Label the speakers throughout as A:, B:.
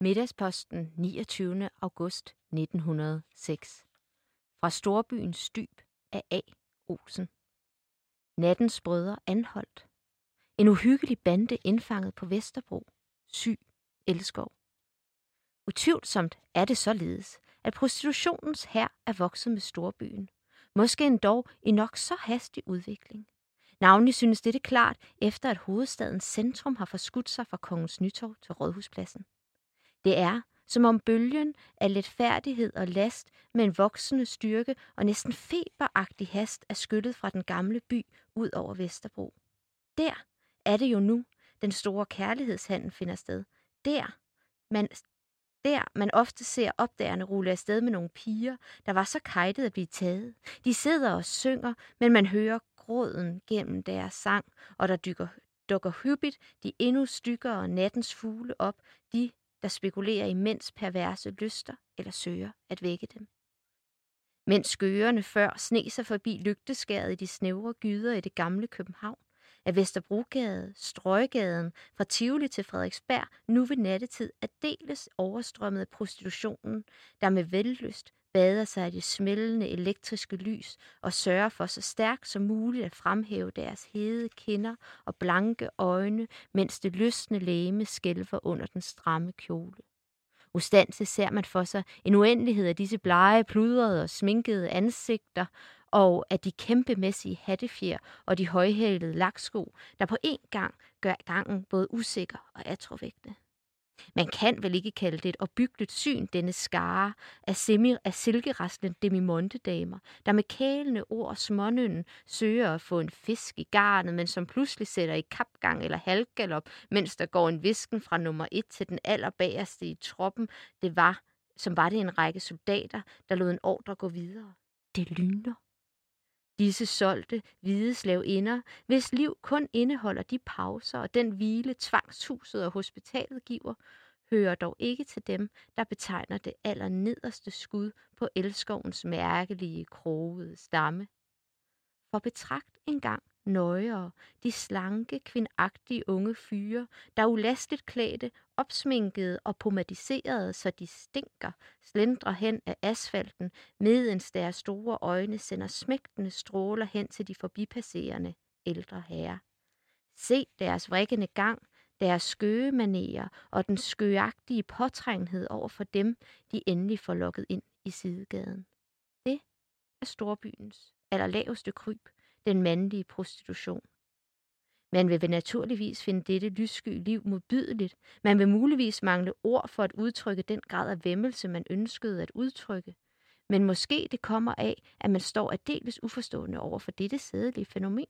A: Middagsposten 29. august 1906. Fra storbyens dyb af A. Olsen. Nattens brødre anholdt. En uhyggelig bande indfanget på Vesterbro. Syg Elskov. Utvivlsomt er det således, at prostitutionens her er vokset med storbyen. Måske endda i nok så hastig udvikling. Navnlig synes dette klart, efter at hovedstadens centrum har forskudt sig fra Kongens Nytorv til Rådhuspladsen. Det er, som om bølgen af letfærdighed og last med en voksende styrke og næsten feberagtig hast er skyllet fra den gamle by ud over Vesterbro. Der er det jo nu, den store kærlighedshandel finder sted. Der, man, der man ofte ser opdagerne rulle afsted med nogle piger, der var så kajtet at blive taget. De sidder og synger, men man hører gråden gennem deres sang, og der dykker, dukker hyppigt de endnu styggere nattens fugle op, de der spekulerer i mænds perverse lyster eller søger at vække dem. Mens skøerne før sne sig forbi lygteskæret i de snævre gyder i det gamle København, er Vesterbrogade, Strøgaden fra Tivoli til Frederiksberg nu ved nattetid er deles overstrømmet af prostitutionen, der med vellyst bader sig i det smældende elektriske lys og sørger for så stærkt som muligt at fremhæve deres hede kinder og blanke øjne, mens det løsne læme skælver under den stramme kjole. Ustandse ser man for sig en uendelighed af disse blege, pludrede og sminkede ansigter, og af de kæmpemæssige hattefjer og de højhælede laksko, der på én gang gør gangen både usikker og atrovægtende. Man kan vel ikke kalde det et opbyggeligt syn, denne skare af, semi, af silkeraslen demimontedamer, der med kælende ord og smånynden søger at få en fisk i garnet, men som pludselig sætter i kapgang eller halvgalop, mens der går en visken fra nummer et til den allerbagerste i troppen, det var, som var det en række soldater, der lod en ordre gå videre. Det lyner. Disse solgte, hvide slavinder, hvis liv kun indeholder de pauser og den hvile tvangshuset og hospitalet giver, hører dog ikke til dem, der betegner det allernederste skud på elskovens mærkelige, krogede stamme. For betragt engang nøjere de slanke, kvindagtige unge fyre, der ulastet klædte, opsminkede og pomadiserede, så de stinker, slendrer hen af asfalten, medens deres store øjne sender smægtende stråler hen til de forbipasserende ældre herrer. Se deres vrikkende gang, deres skøge manerer og den skøagtige påtrængenhed over for dem, de endelig får lukket ind i sidegaden. Det er storbyens allerlaveste kryb, den mandlige prostitution. Man vil naturligvis finde dette lyssky liv modbydeligt. Man vil muligvis mangle ord for at udtrykke den grad af vemmelse, man ønskede at udtrykke. Men måske det kommer af, at man står aldeles uforstående over for dette sædelige fænomen.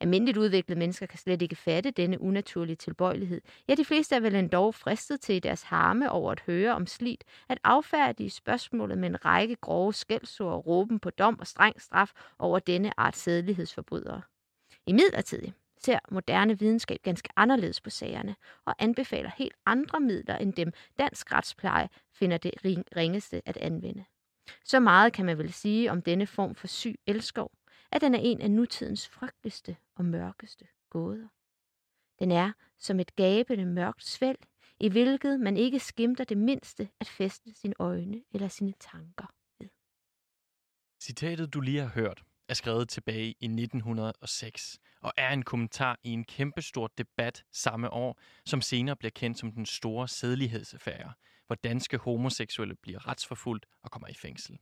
A: Almindeligt udviklede mennesker kan slet ikke fatte denne unaturlige tilbøjelighed. Ja, de fleste er vel endda fristet til i deres harme over at høre om slit, at affærdige spørgsmålet med en række grove skældsord og råben på dom og streng straf over denne art sædelighedsforbrydere. I midlertid ser moderne videnskab ganske anderledes på sagerne og anbefaler helt andre midler end dem dansk retspleje finder det ringeste at anvende. Så meget kan man vel sige om denne form for syg elskov, at den er en af nutidens frygteligste og mørkeste gåder. Den er som et gabende mørkt svæld, i hvilket man ikke skimter det mindste at feste sine øjne eller sine tanker ved.
B: Citatet, du lige har hørt, er skrevet tilbage i 1906 og er en kommentar i en kæmpestor debat samme år, som senere bliver kendt som den store sædelighedsaffære, hvor danske homoseksuelle bliver retsforfulgt og kommer i fængsel.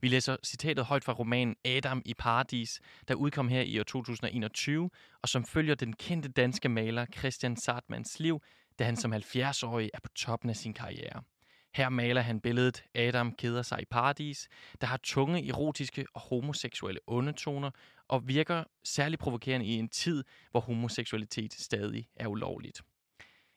B: Vi læser citatet højt fra romanen Adam i Paradis, der udkom her i år 2021, og som følger den kendte danske maler Christian Sartmans liv, da han som 70-årig er på toppen af sin karriere. Her maler han billedet Adam keder sig i paradis, der har tunge erotiske og homoseksuelle undertoner og virker særligt provokerende i en tid, hvor homoseksualitet stadig er ulovligt.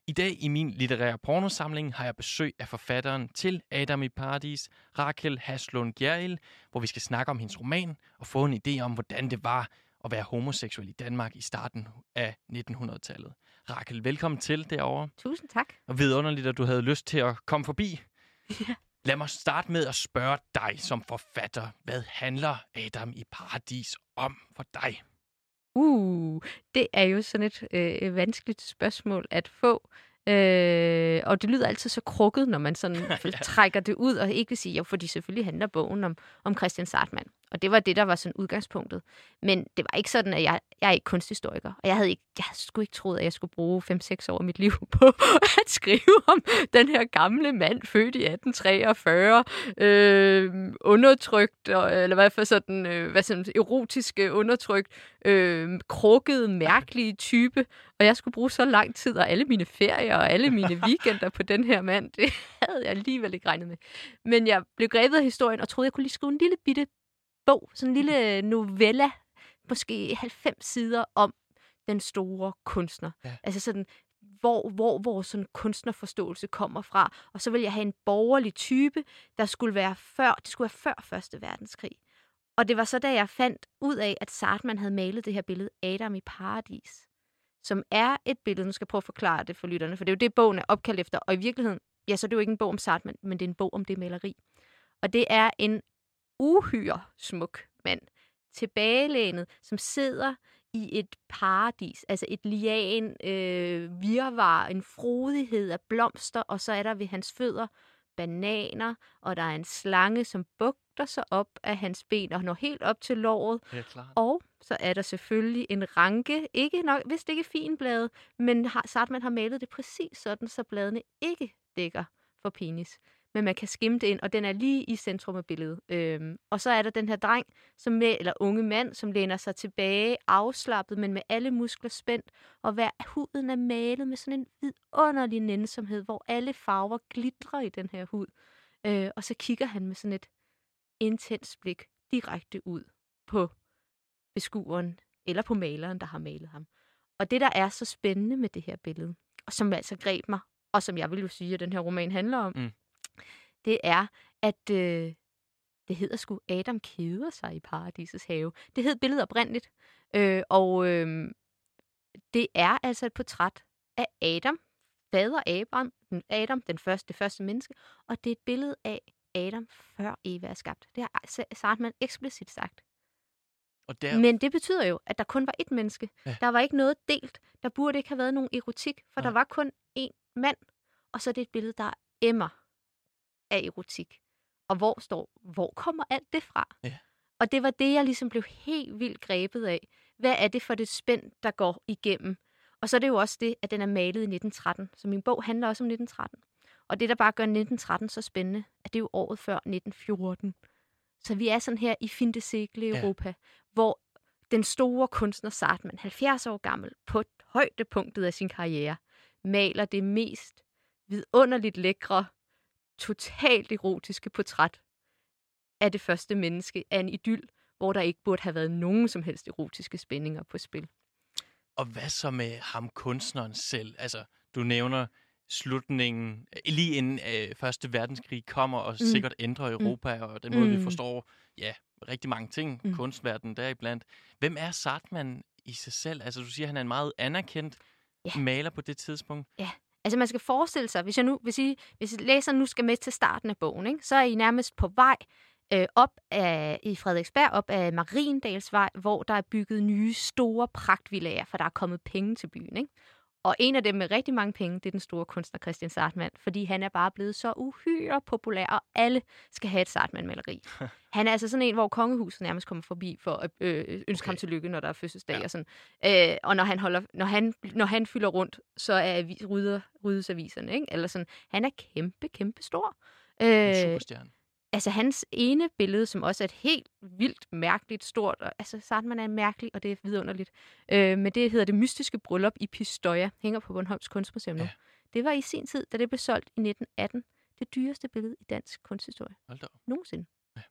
B: I dag i min litterære pornosamling har jeg besøg af forfatteren til Adam i Paradis, Rakel Haslund Gjeril, hvor vi skal snakke om hendes roman og få en idé om, hvordan det var at være homoseksuel i Danmark i starten af 1900-tallet. Rakel, velkommen til derovre.
A: Tusind tak.
B: Og vidunderligt, at du havde lyst til at komme forbi. Ja. Lad mig starte med at spørge dig som forfatter. Hvad handler Adam i Paradis om for dig?
A: Uh, det er jo sådan et øh, vanskeligt spørgsmål at få. Øh, og det lyder altid så krukket, når man sådan ja. trækker det ud og ikke vil sige, jo, fordi selvfølgelig handler bogen om, om Christian Sartmann. Og det var det, der var sådan udgangspunktet. Men det var ikke sådan, at jeg, jeg er ikke kunsthistoriker. Og jeg havde, ikke, jeg havde sgu ikke troet, at jeg skulle bruge 5-6 år af mit liv på at skrive om den her gamle mand, født i 1843, øh, undertrykt, og, eller hvad for sådan, øh, hvad sådan, erotisk undertrykt, øh, krukket, mærkelige type. Og jeg skulle bruge så lang tid, og alle mine ferier og alle mine weekender på den her mand, det havde jeg alligevel ikke regnet med. Men jeg blev grebet af historien, og troede, jeg kunne lige skrive en lille bitte bog, sådan en lille novella, måske 90 sider om den store kunstner. Ja. Altså sådan, hvor, hvor vores sådan kunstnerforståelse kommer fra. Og så vil jeg have en borgerlig type, der skulle være før, det skulle være før Første Verdenskrig. Og det var så, da jeg fandt ud af, at Sartman havde malet det her billede, Adam i Paradis, som er et billede, nu skal jeg prøve at forklare det for lytterne, for det er jo det, bogen er opkaldt efter, og i virkeligheden, ja, så er det jo ikke en bog om Sartman, men det er en bog om det maleri. Og det er en uhyre smuk mand, tilbagelænet, som sidder i et paradis, altså et lian, øh, virvar, en frodighed af blomster, og så er der ved hans fødder bananer, og der er en slange, som bugter sig op af hans ben og når helt op til låret.
B: Ja, klart.
A: Og så er der selvfølgelig en ranke, ikke nok, vist ikke finblade, men har, Sartman har malet det præcis sådan, så bladene ikke dækker for penis men man kan skimme det ind, og den er lige i centrum af billedet. Øhm, og så er der den her dreng, som med, eller unge mand, som læner sig tilbage, afslappet, men med alle muskler spændt, og hver huden er malet med sådan en vidunderlig nænsomhed, hvor alle farver glitrer i den her hud. Øh, og så kigger han med sådan et intens blik direkte ud på beskueren, eller på maleren, der har malet ham. Og det, der er så spændende med det her billede, og som altså greb mig, og som jeg vil jo sige, at den her roman handler om, mm det er, at øh, det hedder sgu Adam keder sig i paradisets have. Det hed billedet oprindeligt, øh, og øh, det er altså et portræt af Adam, fader Abraham, Adam, den første, det første menneske, og det er et billede af Adam, før Eva er skabt. Det har Sartman eksplicit sagt. Og der... Men det betyder jo, at der kun var ét menneske. Ja. Der var ikke noget delt. Der burde ikke have været nogen erotik, for Nej. der var kun én mand. Og så er det et billede, der emmer af erotik. Og hvor står, hvor kommer alt det fra? Ja. Og det var det, jeg ligesom blev helt vildt grebet af. Hvad er det for det spænd, der går igennem? Og så er det jo også det, at den er malet i 1913. Så min bog handler også om 1913. Og det, der bare gør 1913 så spændende, at det er jo året før 1914. Så vi er sådan her i finte segle i Europa, ja. hvor den store kunstner Sartman, 70 år gammel, på højdepunktet af sin karriere, maler det mest vidunderligt lækre totalt erotiske portræt af det første menneske, af en idyll, hvor der ikke burde have været nogen som helst erotiske spændinger på spil.
B: Og hvad så med ham, kunstneren selv? Altså, du nævner slutningen, lige inden øh, Første Verdenskrig kommer og mm. sikkert ændrer mm. Europa, mm. og den måde, mm. vi forstår ja, rigtig mange ting, mm. kunstverdenen deriblandt. Hvem er Sartman i sig selv? Altså, du siger, at han er en meget anerkendt ja. maler på det tidspunkt.
A: Ja, Altså man skal forestille sig, hvis, jeg nu, hvis, I, hvis læseren nu skal med til starten af bogen, ikke, så er I nærmest på vej øh, op af, i Frederiksberg, op af Mariendalsvej, hvor der er bygget nye store pragtvillager, for der er kommet penge til byen. Ikke? Og en af dem med rigtig mange penge, det er den store kunstner Christian Sartmann, fordi han er bare blevet så uhyre populær, og alle skal have et Sartmann-maleri. han er altså sådan en, hvor kongehuset nærmest kommer forbi for at øh, ønske okay. ham tillykke, når der er fødselsdag ja. og sådan. Øh, og når han, holder, når, han, når han fylder rundt, så er vi, rydder, ryddes aviserne. Ikke? Eller sådan. Han er kæmpe, kæmpe stor.
B: Øh, superstjerne
A: altså hans ene billede, som også er et helt vildt, mærkeligt, stort, og, altså Sartman er mærkelig, og det er vidunderligt, øh, men det hedder Det Mystiske Bryllup i Pistoia, hænger på Bornholms Kunstmuseum nu. Ja. Det var i sin tid, da det blev solgt i 1918, det dyreste billede i dansk kunsthistorie.
B: Hold da.
A: Nogensinde. Ja.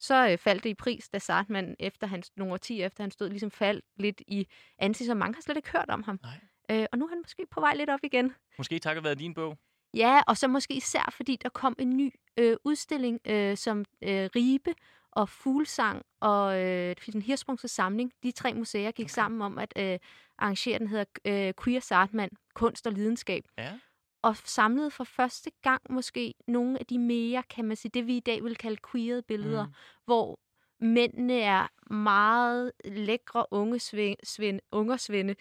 A: Så øh, faldt det i pris, da Sartman efter hans, nogle årtier efter han stod, ligesom faldt lidt i anti, så mange har slet ikke hørt om ham. Nej. Øh, og nu er han måske på vej lidt op igen.
B: Måske takket være din bog.
A: Ja, og så måske især fordi der kom en ny øh, udstilling, øh, som øh, Ribe og Fuglsang og øh, den Hirsprungse Samling, de tre museer gik okay. sammen om at øh, arrangere, den hedder øh, Queer Sartman, Kunst og Lidenskab. Ja. Og samlede for første gang måske nogle af de mere, kan man sige, det vi i dag vil kalde queer billeder, mm. hvor mændene er meget lækre unge svin, svin, ungersvinde,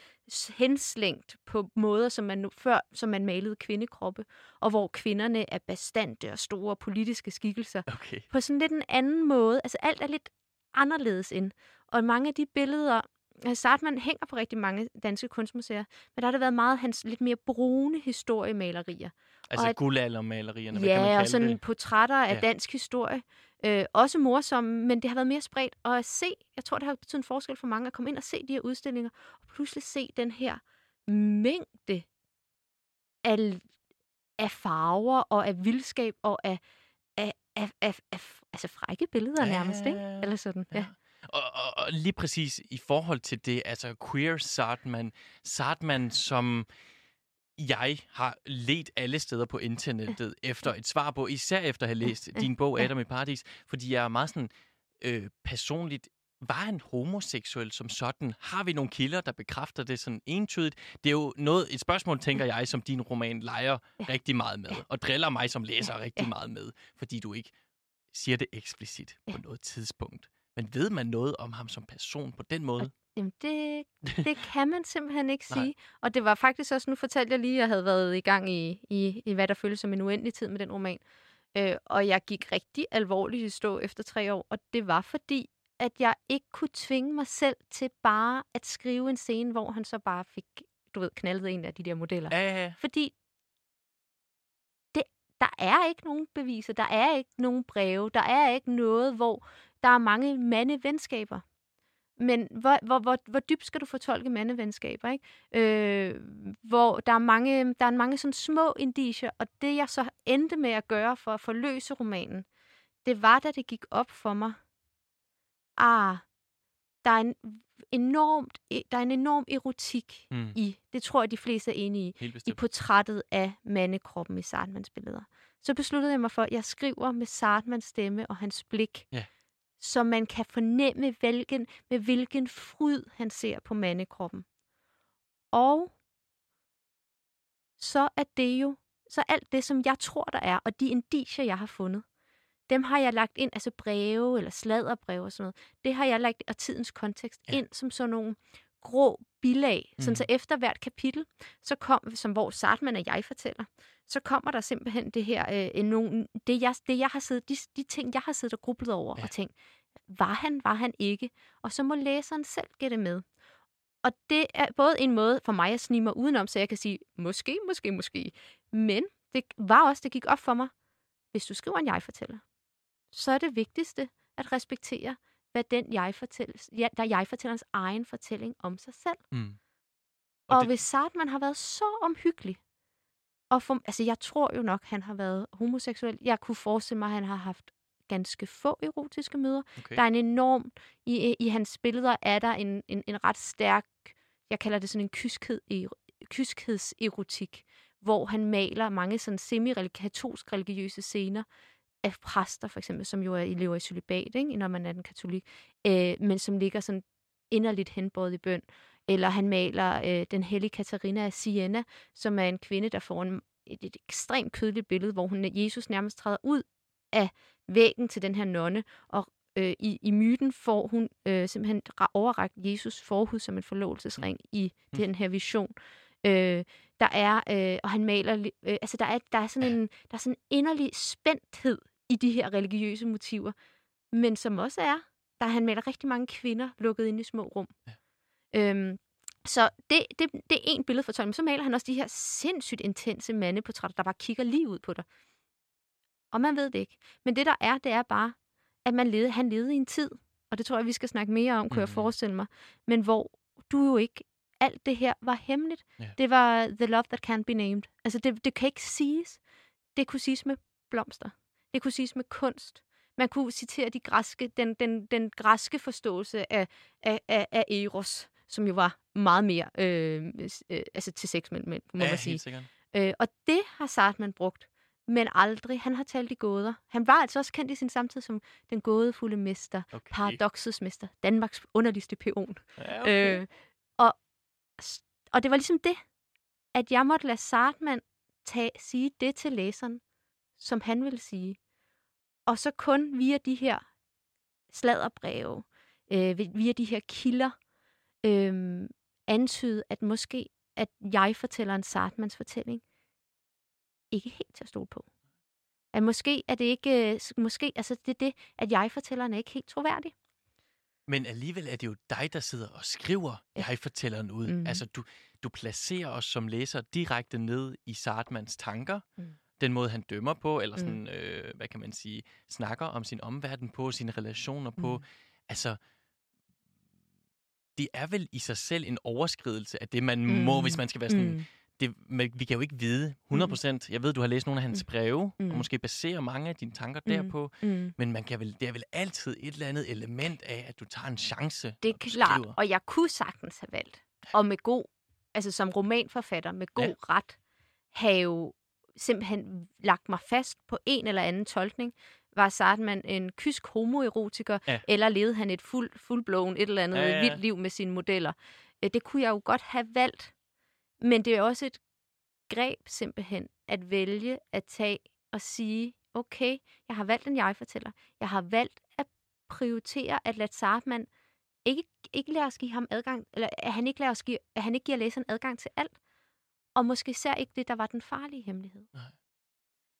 A: henslængt på måder, som man før som man malede kvindekroppe, og hvor kvinderne er bastante og store politiske skikkelser
B: Okay.
A: på sådan lidt en anden måde. Altså alt er lidt anderledes ind. Og mange af de billeder, altså Sartman hænger på rigtig mange danske kunstmuseer, men der har det været meget hans lidt mere brune historiemalerier.
B: Altså guldaldermalerierne, hvad kan man
A: Ja,
B: kalde
A: og sådan
B: det?
A: portrætter af
B: Ja.
A: dansk historie. Øh, også morsomme, men det har været mere spredt. Og at se, jeg tror, det har betydet en forskel for mange, at komme ind og se de her udstillinger, og pludselig se den her mængde af, af farver og af vildskab og af, af, af, af, af altså frække billeder
B: Ja,
A: nærmest, ikke?
B: ja, ja.
A: Eller sådan, ja.
B: Ja. Og, og, og lige præcis i forhold til det, altså queer Sartman, Sartman som jeg har let alle steder på internettet efter et svar på, især efter at have læst din bog. Adam i Paradis, fordi jeg er meget sådan øh, personligt, var han homoseksuel som sådan? Har vi nogle kilder, der bekræfter det sådan entydigt? Det er jo noget, et spørgsmål, tænker jeg, som din roman leger
A: Ja.
B: rigtig meget med, og driller mig som læser
A: Ja,
B: rigtig meget med, fordi du ikke siger det eksplicit
A: Ja.
B: på noget tidspunkt. Men ved man noget om ham som person på den måde?
A: Jamen, det, det kan man simpelthen ikke sige. Og det var faktisk også, nu fortalte jeg lige, at jeg havde været i gang i, i, i hvad der føles som en uendelig tid med den roman. Øh, og jeg gik rigtig alvorligt i stå efter tre år, og det var fordi, at jeg ikke kunne tvinge mig selv til bare at skrive en scene, hvor han så bare fik, du ved, knaldet en af de der modeller.
B: Ja, ja, ja.
A: Fordi det, der er ikke nogen beviser, der er ikke nogen breve, der er ikke noget, hvor der er mange mandevenskaber. Men hvor, hvor, hvor, hvor dybt skal du fortolke mandevenskaber, ikke? Øh, hvor der er mange, der er mange sådan små indicier, og det jeg så endte med at gøre for at forløse romanen, det var, da det gik op for mig. Ah, der er en enormt, der er en enorm erotik
B: Mm,
A: i, det tror jeg, de fleste er enige i, i portrættet af mandekroppen i Sartmans billeder. Så besluttede jeg mig for, at jeg skriver med Sartmans stemme og hans blik,
B: Ja.
A: Så man kan fornemme, hvilken, med hvilken fryd han ser på mandekroppen. Og så er det jo, så alt det, som jeg tror, der er, og de indicier, jeg har fundet, dem har jeg lagt ind, altså breve eller sladderbreve og sådan noget, det har jeg lagt og tidens kontekst
B: ja.
A: ind som sådan nogle grå bilag, mm. sådan så efter hvert kapitel, så kom, som hvor Sartman og jeg fortæller, så kommer der simpelthen det her, øh, en nogen, det, jeg, det jeg har siddet, de, de ting, jeg har siddet og grublet over
B: ja.
A: og tænkt, var han, var han ikke? Og så må læseren selv gætte med. Og det er både en måde for mig at snige mig udenom, så jeg kan sige, måske, måske, måske. Men det var også, det gik op for mig, hvis du skriver en jeg-fortæller, så er det vigtigste at respektere, hvad den jeg-fortælles, ja, der er jeg-fortællerens egen fortælling om sig selv.
B: Mm.
A: Og, og
B: det-
A: hvis Sartman har været så omhyggelig, og for, altså jeg tror jo nok, han har været homoseksuel. Jeg kunne forestille mig, at han har haft ganske få erotiske møder.
B: Okay.
A: Der er en enorm, i, i hans billeder er der en, en, en ret stærk, jeg kalder det sådan en kyskhed, kyskhedserotik, hvor han maler mange sådan semi-katolsk religiøse scener af præster, for eksempel, som jo er, lever i celibat, ikke, når man er en katolik, øh, men som ligger sådan inderligt henbåret i bøn. Eller han maler øh, den hellige Katarina af Siena, som er en kvinde, der får en, et, et ekstremt kødeligt billede, hvor hun, Jesus nærmest træder ud af væggen til den her nonne, og øh, i, i myten får hun øh, simpelthen ra- overrakt Jesus forhud som en forlovelsesring i
B: Mm.
A: den her vision. Øh, der er, øh, og han maler, øh, altså der er, der er sådan en, der er sådan en inderlig spændthed i de her religiøse motiver, men som også er, der han maler rigtig mange kvinder lukket inde i små rum.
B: Ja.
A: Øhm, så det, det, det er en billedfortolkning. Så maler han også de her sindssygt intense mandeportrætter, der bare kigger lige ud på dig. Og man ved det ikke. Men det der er, det er bare, at man levede, han levede i en tid, og det tror jeg, vi skal snakke mere om, kunne jeg
B: Mhm.
A: forestille mig, men hvor du jo ikke, alt det her var hemmeligt.
B: Ja.
A: Det var the love that can't be named. Altså det, det kan ikke siges. Det kunne siges med blomster. Det kunne siges med kunst. Man kunne citere de græske, den, den, den græske forståelse af, af, af, af Eros, som jo var meget mere øh, øh, altså til sex, men, men, må
B: ja,
A: man sige.
B: sikkert.
A: Øh, og det har Sartman brugt, men aldrig. Han har talt i gåder. Han var altså også kendt i sin samtid som den gådefulde mester,
B: Okay.
A: paradoxets mester, Danmarks underligste peon.
B: Ja, okay.
A: Øh, og, det var ligesom det, at jeg måtte lade Sartman tage, sige det til læseren, som han ville sige. Og så kun via de her sladderbreve, øh, via de her kilder, øh, antyde, at måske, at jeg fortæller en Sartmans fortælling, ikke helt til at stole på. At måske er det ikke, øh, måske, altså det er det, at jeg fortælleren er ikke helt troværdig.
B: Men alligevel er det jo dig, der sidder og skriver jeg fortæller den ud.
A: Mhm.
B: Altså, du, du placerer os som læser direkte ned i Sartmans tanker.
A: Mm.
B: Den måde, han dømmer på, eller
A: Mm.
B: sådan, øh, hvad kan man sige, snakker om sin omverden på, sine relationer på.
A: Mm.
B: Altså, det er vel i sig selv en overskridelse af det, man mm. må, hvis man skal være sådan...
A: Mm.
B: Det, men vi kan jo ikke vide 100 procent. Jeg ved, du har læst nogle af hans
A: Mm.
B: breve,
A: Mm.
B: og måske baserer mange af dine tanker
A: Mm.
B: derpå.
A: Mm.
B: Men man kan vel, det er vel altid et eller andet element af, at du tager en chance.
A: Det er klart,
B: skriver.
A: og jeg kunne sagtens have valgt, og med god, altså som romanforfatter med god
B: Ja.
A: ret, have jo simpelthen lagt mig fast på en eller anden tolkning. Var Sartman en kysk homoerotiker,
B: Ja.
A: eller levede han et fuld, fuldblown et eller andet
B: Ja,
A: ja,
B: ja,
A: ja.
B: ja.
A: vildt liv med sine modeller? Øh, Det kunne jeg jo godt have valgt, men det er også et greb simpelthen at vælge at tage og sige, okay, jeg har valgt en jeg-fortæller. Jeg har valgt at prioritere at lade Sartman ikke, ikke lade os give ham adgang, eller at han ikke, lader os give, at han ikke giver læseren adgang til alt. Og måske især ikke det, der var den farlige hemmelighed.
B: Nej.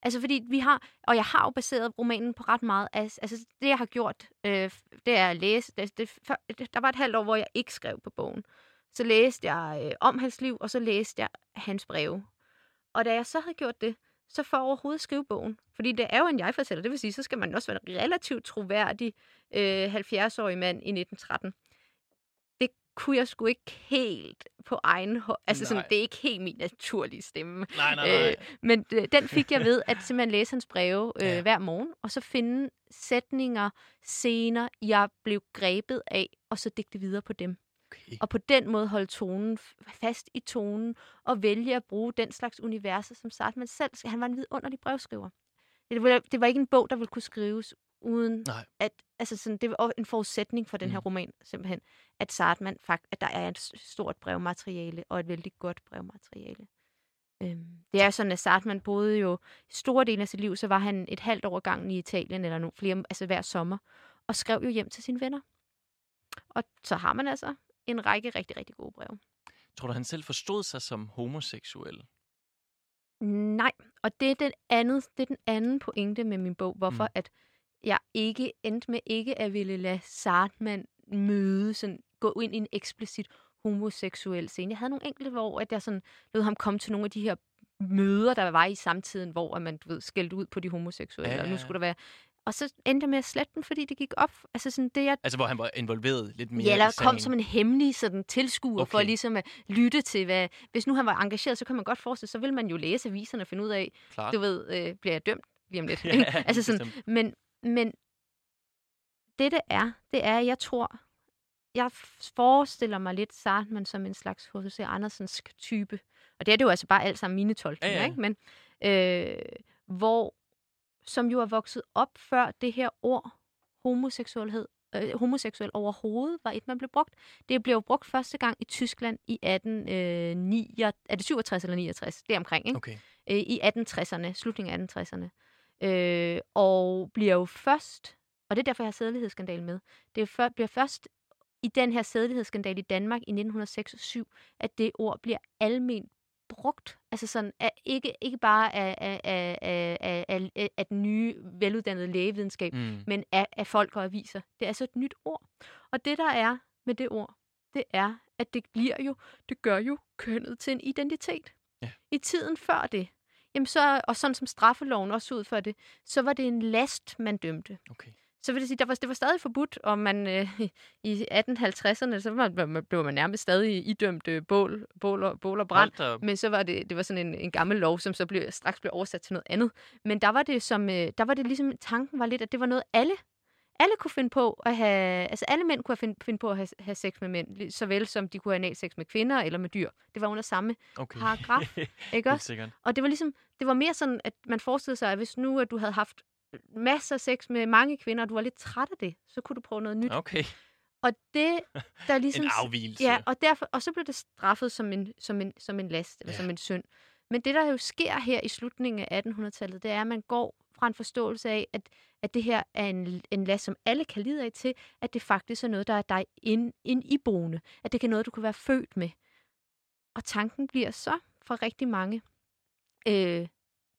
A: Altså fordi vi har, og jeg har jo baseret romanen på ret meget, af, altså det jeg har gjort, øh, det er at læse, det, det, det, der var et halvt år, hvor jeg ikke skrev på bogen. Så læste jeg øh, om hans liv, og så læste jeg hans breve. Og da jeg så havde gjort det, så for overhovedet skrive bogen, fordi det er jo en jeg-fortæller, det vil sige, så skal man også være en relativt troværdig øh, 70-årig mand i 1913. Det kunne jeg sgu ikke helt på egen hånd. Altså sådan,
B: Nej.
A: det er ikke helt min naturlige stemme.
B: Nej, nej, nej.
A: Øh, men øh, den fik jeg ved at simpelthen læse hans breve øh,
B: ja.
A: hver morgen, og så finde sætninger, scener, jeg blev grebet af, og så digte videre på dem.
B: Okay.
A: Og på den måde holde tonen fast i tonen, og vælge at bruge den slags universer, som Sartman selv, han var en vidunderlig brevskriver. Det var, det var ikke en bog, der ville kunne skrives uden
B: Nej.
A: at, altså sådan, det var en forudsætning for den her
B: Mm.
A: roman, simpelthen, at Sartman, fakt, at der er et stort brevmateriale, og et vældig godt brevmateriale. Øhm, det er sådan, at Sartman boede jo store dele af sit liv, så var han et halvt år gangen i Italien, eller no, flere, altså hver sommer, og skrev jo hjem til sine venner. Og så har man altså en række rigtig, rigtig gode breve.
B: Tror du, han selv forstod sig som homoseksuel?
A: Nej, og det er den anden, det er den anden pointe med min bog, hvorfor
B: Mm.
A: at jeg ikke endte med ikke at ville lade Sartman møde, sådan, gå ind i en eksplicit homoseksuel scene. Jeg havde nogle enkelte, hvor at jeg sådan, lod ham komme til nogle af de her møder, der var i samtiden, hvor at man du ved, skældte ud på de homoseksuelle,
B: Ja,
A: ja, og
B: ja,
A: nu
B: ja.
A: skulle der være... Og så endte jeg med at slette den, fordi det gik op. Altså sådan det, jeg
B: Altså, hvor han var involveret lidt mere
A: Ja, eller kom som en hemmelig sådan, tilskuer okay. for ligesom at lytte til, hvad... Hvis nu han var engageret, så kan man godt forestille så vil man jo læse aviserne og finde ud af,
B: Klart.
A: du ved, øh, bliver jeg dømt lige om lidt.
B: Ja,
A: altså sådan,
B: bestemt.
A: men, men det det er, det er, jeg tror, jeg forestiller mig lidt Sartman som en slags H.C. Andersens type. Og det er det jo altså bare alt sammen mine tolkninger,
B: Ja, ja.
A: ikke? Men øh, hvor, som jo er vokset op før det her ord homoseksuelhed, øh, homoseksuel overhovedet var et, man blev brugt. Det blev brugt første gang i Tyskland i 1869, er det 67 eller 69? Det er omkring, ikke?
B: Okay.
A: øh, i 1860'erne, slutningen af 1860'erne. Øh, og bliver jo først, og det er derfor, jeg har sædelighedsskandal med, det er før, bliver først i den her sædelighedsskandal i Danmark i 1906-7, at det ord bliver alment brugt. Altså sådan, at ikke, ikke bare af, af, af, af, af, af, af den nye, veluddannede lægevidenskab,
B: Mm.
A: men af, af folk og aviser. Det er altså et nyt ord. Og det, der er med det ord, det er, at det bliver jo, det gør jo kønnet til en identitet.
B: Ja.
A: I tiden før det, jamen så, og sådan som straffeloven også ud for det, så var det en last, man dømte.
B: Okay.
A: Så vil det sige, der var, det var stadig forbudt, og man øh, i 1850'erne, så var, man, blev man nærmest stadig idømt øh, bål, bål, og, bål og brand. Men så var det, det var sådan en, en gammel lov, som så blev, straks blev oversat til noget andet. Men der var det som, øh, der var det ligesom, tanken var lidt, at det var noget alle, alle kunne finde på at have, altså alle mænd kunne finde, finde på at have, have sex med mænd, såvel som de kunne have analsex med kvinder eller med dyr. Det var under samme
B: Okay.
A: paragraf, ikke også? Og det var ligesom, det var mere sådan, at man forestillede sig, at hvis nu at du havde haft masser af sex med mange kvinder, og du var lidt træt af det, så kunne du prøve noget nyt.
B: Okay.
A: Og det, der ligesom...
B: En afvielse.
A: Ja, og, derfor, og så blev det straffet som en, som en, som en last, eller
B: Ja.
A: som en synd. Men det, der jo sker her i slutningen af 1800-tallet, det er, at man går fra en forståelse af, at, at det her er en, en last, som alle kan lide af, til at det faktisk er noget, der er dig ind, ind i boende. At det kan noget, du kan være født med. Og tanken bliver så for rigtig mange, øh,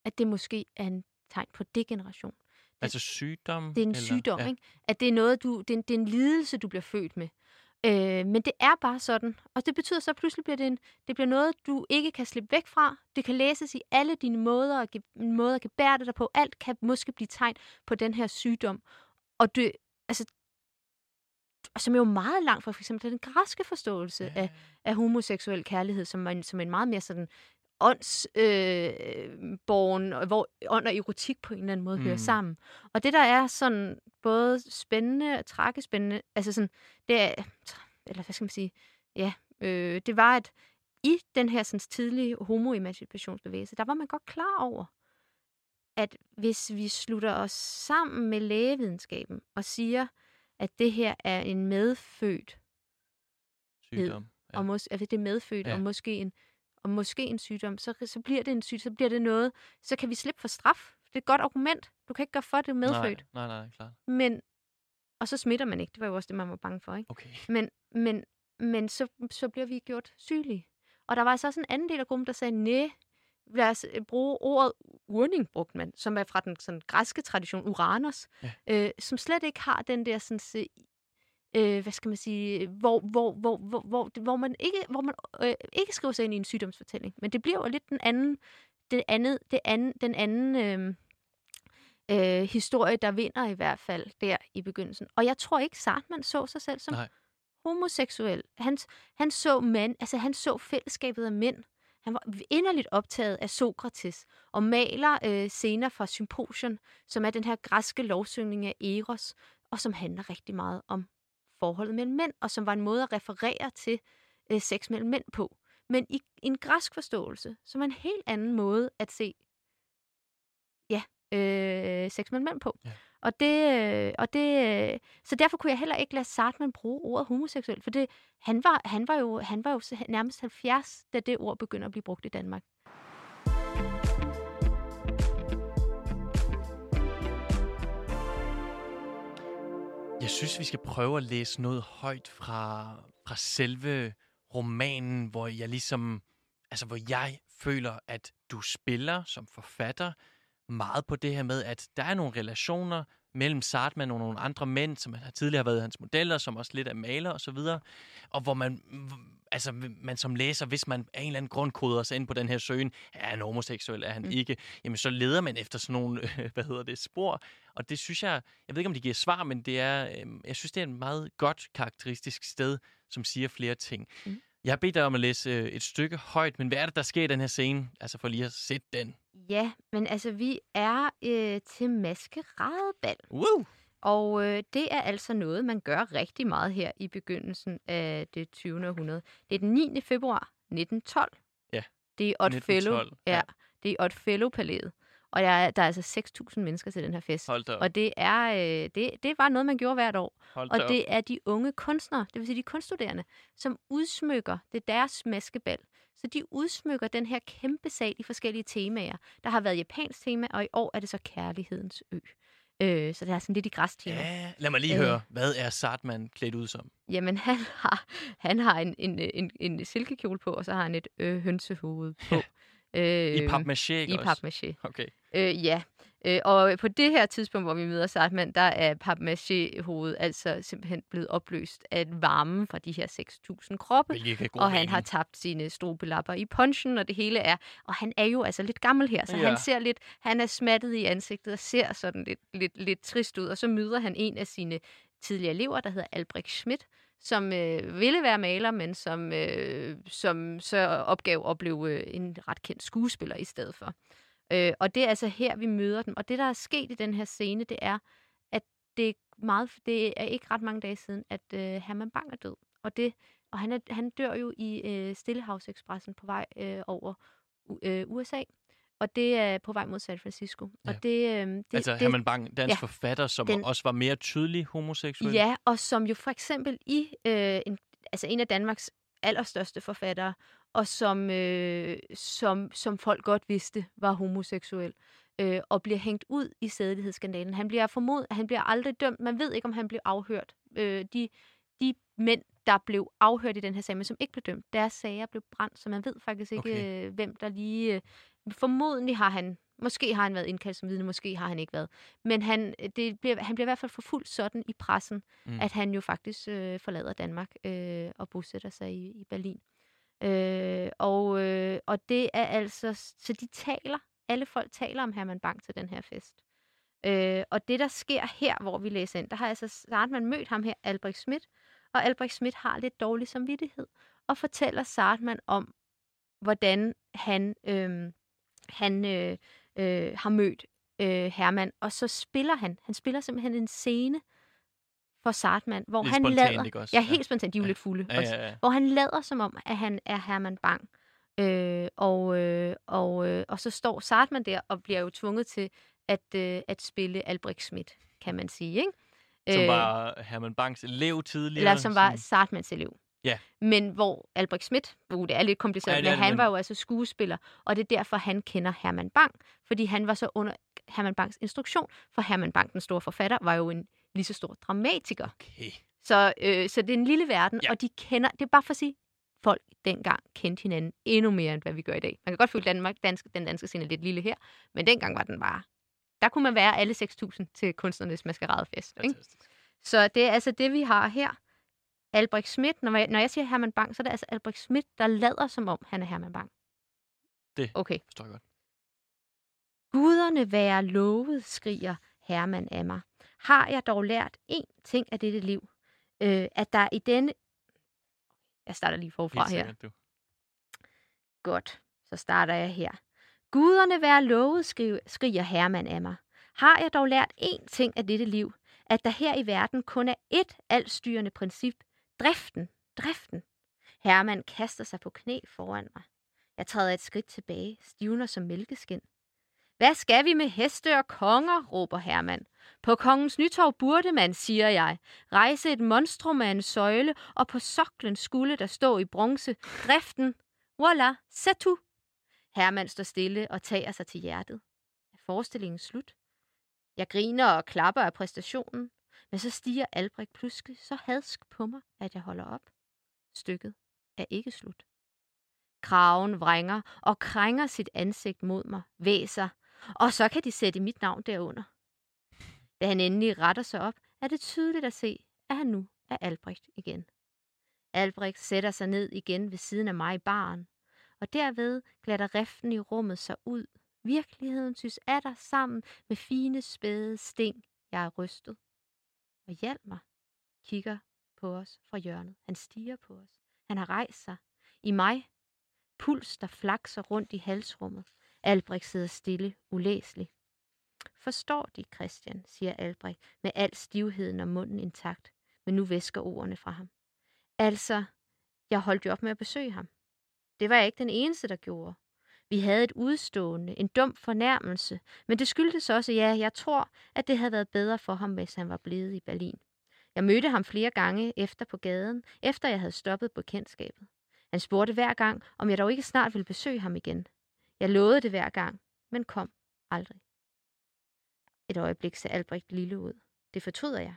A: at det måske er en tegn på degeneration. Det,
B: Altså sygdom?
A: det er en
B: eller?
A: sygdom,
B: ja.
A: ikke? At det er noget, du, det er, det er en lidelse, du bliver født med. Øh, men det er bare sådan. Og det betyder så, at pludselig bliver det, en, det bliver noget, du ikke kan slippe væk fra. Det kan læses i alle dine måder at, ge- måder at gebære dig på. Alt kan måske blive tegn på den her sygdom. Og det, altså, som er jo meget langt fra for eksempel den græske forståelse ja. af, af homoseksuel kærlighed, som er, en, som er en meget mere sådan åndsborgen, øh, hvor ånd og erotik på en eller anden måde mm. hører
B: Mm.
A: sammen. Og det, der er sådan både spændende og trækkespændende, altså sådan, det er, eller hvad skal man sige, ja, øh, det var, at i den her sådan, tidlige homoemancipationsbevægelse, der var man godt klar over, at hvis vi slutter os sammen med lægevidenskaben og siger, at det her er en medfødt
B: Sygdom.
A: ja. og mås- at det er medfødt. Ja. og måske en og måske en sygdom, så, så bliver det en sygdom, så bliver det noget, så kan vi slippe for straf. Det er et godt argument. Du kan ikke gøre for, at det er medfødt.
B: Nej, nej, nej, klart.
A: Men, og så smitter man ikke. Det var jo også det, man var bange for, ikke?
B: Okay.
A: Men, men, men så, så bliver vi gjort sygelige. Og der var altså også en anden del af gruppen, der sagde, nej, lad os øh, bruge ordet urning, brugte man, som er fra den sådan, græske tradition, Uranus,
B: Ja.
A: øh, som slet ikke har den der sådan, øh, hvad skal man sige, hvor, hvor, hvor, hvor, hvor, hvor man ikke, hvor man øh, ikke skriver sig ind i en sygdomsfortælling. Men det bliver jo lidt den anden, det andet, det anden, den anden øh, øh, historie, der vinder i hvert fald der i begyndelsen. Og jeg tror ikke, Sartman så sig selv som
B: Nej.
A: homoseksuel. Han, han så mænd, altså han så fællesskabet af mænd. Han var inderligt optaget af Sokrates og maler øh, scener fra Symposion, som er den her græske lovsøgning af Eros, og som handler rigtig meget om forholdet mellem mænd, og som var en måde at referere til øh, sex mellem mænd på. Men i, en græsk forståelse, som er en helt anden måde at se ja, øh, sex mellem mænd på.
B: Ja.
A: Og det, øh, og det, øh, så derfor kunne jeg heller ikke lade Sartman bruge ordet homoseksuel, for det, han, var, han, var jo, han var jo nærmest 70, da det ord begynder at blive brugt i Danmark.
B: Jeg synes, vi skal prøve at læse noget højt fra, fra selve romanen, hvor jeg ligesom, altså hvor jeg føler, at du spiller som forfatter meget på det her med, at der er nogle relationer mellem Sartman og nogle andre mænd, som har tidligere har været hans modeller, som også lidt er maler og så videre, og hvor man, altså man som læser, hvis man af en eller anden grund koder sig ind på den her søgen, er han homoseksuel, er han
A: Mm.
B: mm. ikke, jamen så leder man efter sådan nogle, øh, hvad hedder det, spor, og det synes jeg, jeg ved ikke om det giver svar, men det er, øh, jeg synes det er et meget godt karakteristisk sted, som siger flere ting.
A: Mm.
B: Jeg har bedt dig om at læse øh, et stykke højt, men hvad er det, der sker i den her scene? Altså for lige at sætte den.
A: Ja, men altså, vi er øh, til maskeradebal.
B: Woo!
A: Og øh, det er altså noget, man gør rigtig meget her i begyndelsen af det 20. århundrede. Det er den 9. februar 1912.
B: Ja,
A: Det er Oddfellow.
B: 1912,
A: Ja,
B: ja.
A: det er Oddfellow-palæet. Og der er, der er altså 6.000 mennesker til den her fest.
B: Hold da op.
A: Og det er, øh, det, det var noget, man gjorde hvert år.
B: Hold
A: Og
B: da op.
A: det er de unge kunstnere, det vil sige de kunststuderende, som udsmykker, det er deres maskebal. Så de udsmykker den her kæmpe sal i forskellige temaer. Der har været japansk tema, og i år er det så kærlighedens ø. Øh, så det er sådan lidt i græstema.
B: Ja, lad mig lige
A: Øh.
B: høre, hvad er Sartman klædt ud som?
A: Jamen, han har, han har en, en, en, en silkekjole på, og så har han et øh, hønsehoved på. øh,
B: I papmaché, ikke
A: I papmaché.
B: Okay.
A: Øh, ja, øh, og på det her tidspunkt, hvor vi møder Sartman, der er papmaché-hovedet altså simpelthen blevet opløst af varmen fra de her 6.000 kroppe. Og han
B: mening.
A: har tabt sine strobelapper i punchen, og det hele er... Og han er jo altså lidt gammel her, så
B: Ja.
A: han ser lidt... Han er smattet i ansigtet og ser sådan lidt, lidt, lidt trist ud. Og så møder han en af sine tidligere elever, der hedder Albrecht Schmidt, som øh, ville være maler, men som, øh, som så opgav at blive øh, en ret kendt skuespiller i stedet for. Øh, og det er altså her, vi møder dem. Og det, der er sket i den her scene, det er, at det er, meget, det er ikke ret mange dage siden, at øh, Herman Bang er død. Og, det, og han, er, han dør jo i øh, Stillehavsekspressen på vej øh, over øh, USA. Og det er på vej mod San Francisco.
B: Ja.
A: Og det, øh, det,
B: altså
A: det,
B: Herman Bang, dansk
A: ja.
B: forfatter, som
A: den,
B: også var mere tydelig homoseksuel.
A: Ja, og som jo for eksempel i øh, en, altså en af Danmarks allerstørste forfattere, og som, øh, som, som folk godt vidste var homoseksuel, øh, og bliver hængt ud i sædelighedsskandalen. Han bliver formodet, han bliver aldrig dømt. Man ved ikke, om han blev afhørt. Øh, de, de mænd, der blev afhørt i den her sag, men som ikke blev dømt, deres sager blev brændt, så man ved faktisk ikke,
B: Okay.
A: øh, hvem der lige... Øh, formodentlig har han, måske har han været indkaldt som vidne, måske har han ikke været. Men han, det bliver, han bliver i hvert fald forfulgt sådan i pressen,
B: mm.
A: at han jo faktisk øh, forlader Danmark øh, og bosætter sig i, i Berlin. Øh, og, øh, og det er altså, så de taler, alle folk taler om Herman Bang til den her fest. Øh, og det, der sker her, hvor vi læser ind, der har altså Sartman mødt ham her, Albrecht Schmidt, og Albrecht Schmidt har lidt dårlig samvittighed, og fortæller Sartman om, hvordan han, øh, han øh, øh, har mødt øh, Herman, og så spiller han, han spiller simpelthen en scene for Sartman, hvor
B: Lidt
A: han lader,
B: ikke også?
A: ja,
B: Ja.
A: helt spontant, de er jo
B: Ja.
A: lidt fulde,
B: Ja,
A: også,
B: ja, ja.
A: hvor han lader som om, at han er Herman Bang. Øh, og, øh, og, øh, og så står Sartman der og bliver jo tvunget til at, øh, at spille Albrecht Schmidt, kan man sige. Ikke?
B: Som
A: Øh,
B: var Herman Bangs elev tidligere.
A: eller som var Sartmans elev.
B: Ja.
A: Men hvor Albrecht Schmidt, uh, det er lidt kompliceret,
B: Ja,
A: ja,
B: det er
A: men han
B: men-
A: var jo altså skuespiller, og det er derfor, han kender Herman Bang, fordi han var så under Herman Bangs instruktion, for Herman Bang, den store forfatter, var jo en lige så stor dramatiker.
B: Okay.
A: Så, øh, så det er en lille verden,
B: Ja.
A: og de kender, det er bare for at sige, folk dengang kendte hinanden endnu mere, end hvad vi gør i dag. Man kan godt føle, at Danmark, dansk, den danske scene er lidt lille her, men dengang var den bare, der kunne man være alle 6.000 til kunstnernes maskeradefest. Ikke? Så det er altså det, vi har her. Albrecht Schmidt, når jeg, når jeg siger Herman Bang, så er det altså Albrecht Schmidt, der lader som om, han er Herman Bang.
B: Det.
A: Okay.
B: Forstår jeg godt.
A: Guderne være lovet, skriger Herman af mig. Har jeg dog lært én ting af dette liv, øh, at der i denne... Jeg starter lige forfra
B: Helt
A: her.
B: sikkert, du.
A: Godt, så starter jeg her. Guderne være lovet, skriver, skriger Herman af mig. Har jeg dog lært én ting af dette liv, at der her i verden kun er ét altstyrende princip. Driften, driften. Herman kaster sig på knæ foran mig. Jeg træder et skridt tilbage, stivner som mælkeskin. Hvad skal vi med heste og konger, råber Herman. På kongens nytorv burde man, siger jeg, rejse et monstrum af en søjle, og på soklen skulle der stå i bronze, driften, Voila, c'est tout. Herman står stille og tager sig til hjertet. Er forestillingen slut? Jeg griner og klapper af præstationen, men så stiger Albrecht pludselig så hadsk på mig, at jeg holder op. Stykket er ikke slut. Kraven vrænger og krænger sit ansigt mod mig, væser, og så kan de sætte mit navn derunder. Da han endelig retter sig op, er det tydeligt at se, at han nu er Albrecht igen. Albrecht sætter sig ned igen ved siden af mig i baren, og derved glatter riften i rummet sig ud. Virkeligheden synes er der sammen med fine spæde sting. Jeg er rystet. Og Hjalmar kigger på os fra hjørnet. Han stiger på os. Han har rejst sig. I mig. Puls, der flakser rundt i halsrummet. Albrecht sidder stille, ulæselig. Forstår de, Christian, siger Albrecht med al stivheden og munden intakt, men nu væsker ordene fra ham. Altså, jeg holdt jo op med at besøge ham. Det var jeg ikke den eneste, der gjorde. Vi havde et udstående, en dum fornærmelse, men det skyldtes også, ja, jeg tror, at det havde været bedre for ham, hvis han var blevet i Berlin. Jeg mødte ham flere gange efter på gaden, efter jeg havde stoppet bekendtskabet. Han spurgte hver gang, om jeg dog ikke snart ville besøge ham igen. Jeg lovede det hver gang, men kom aldrig. Et øjeblik ser Albrecht lille ud. Det fortryder jeg.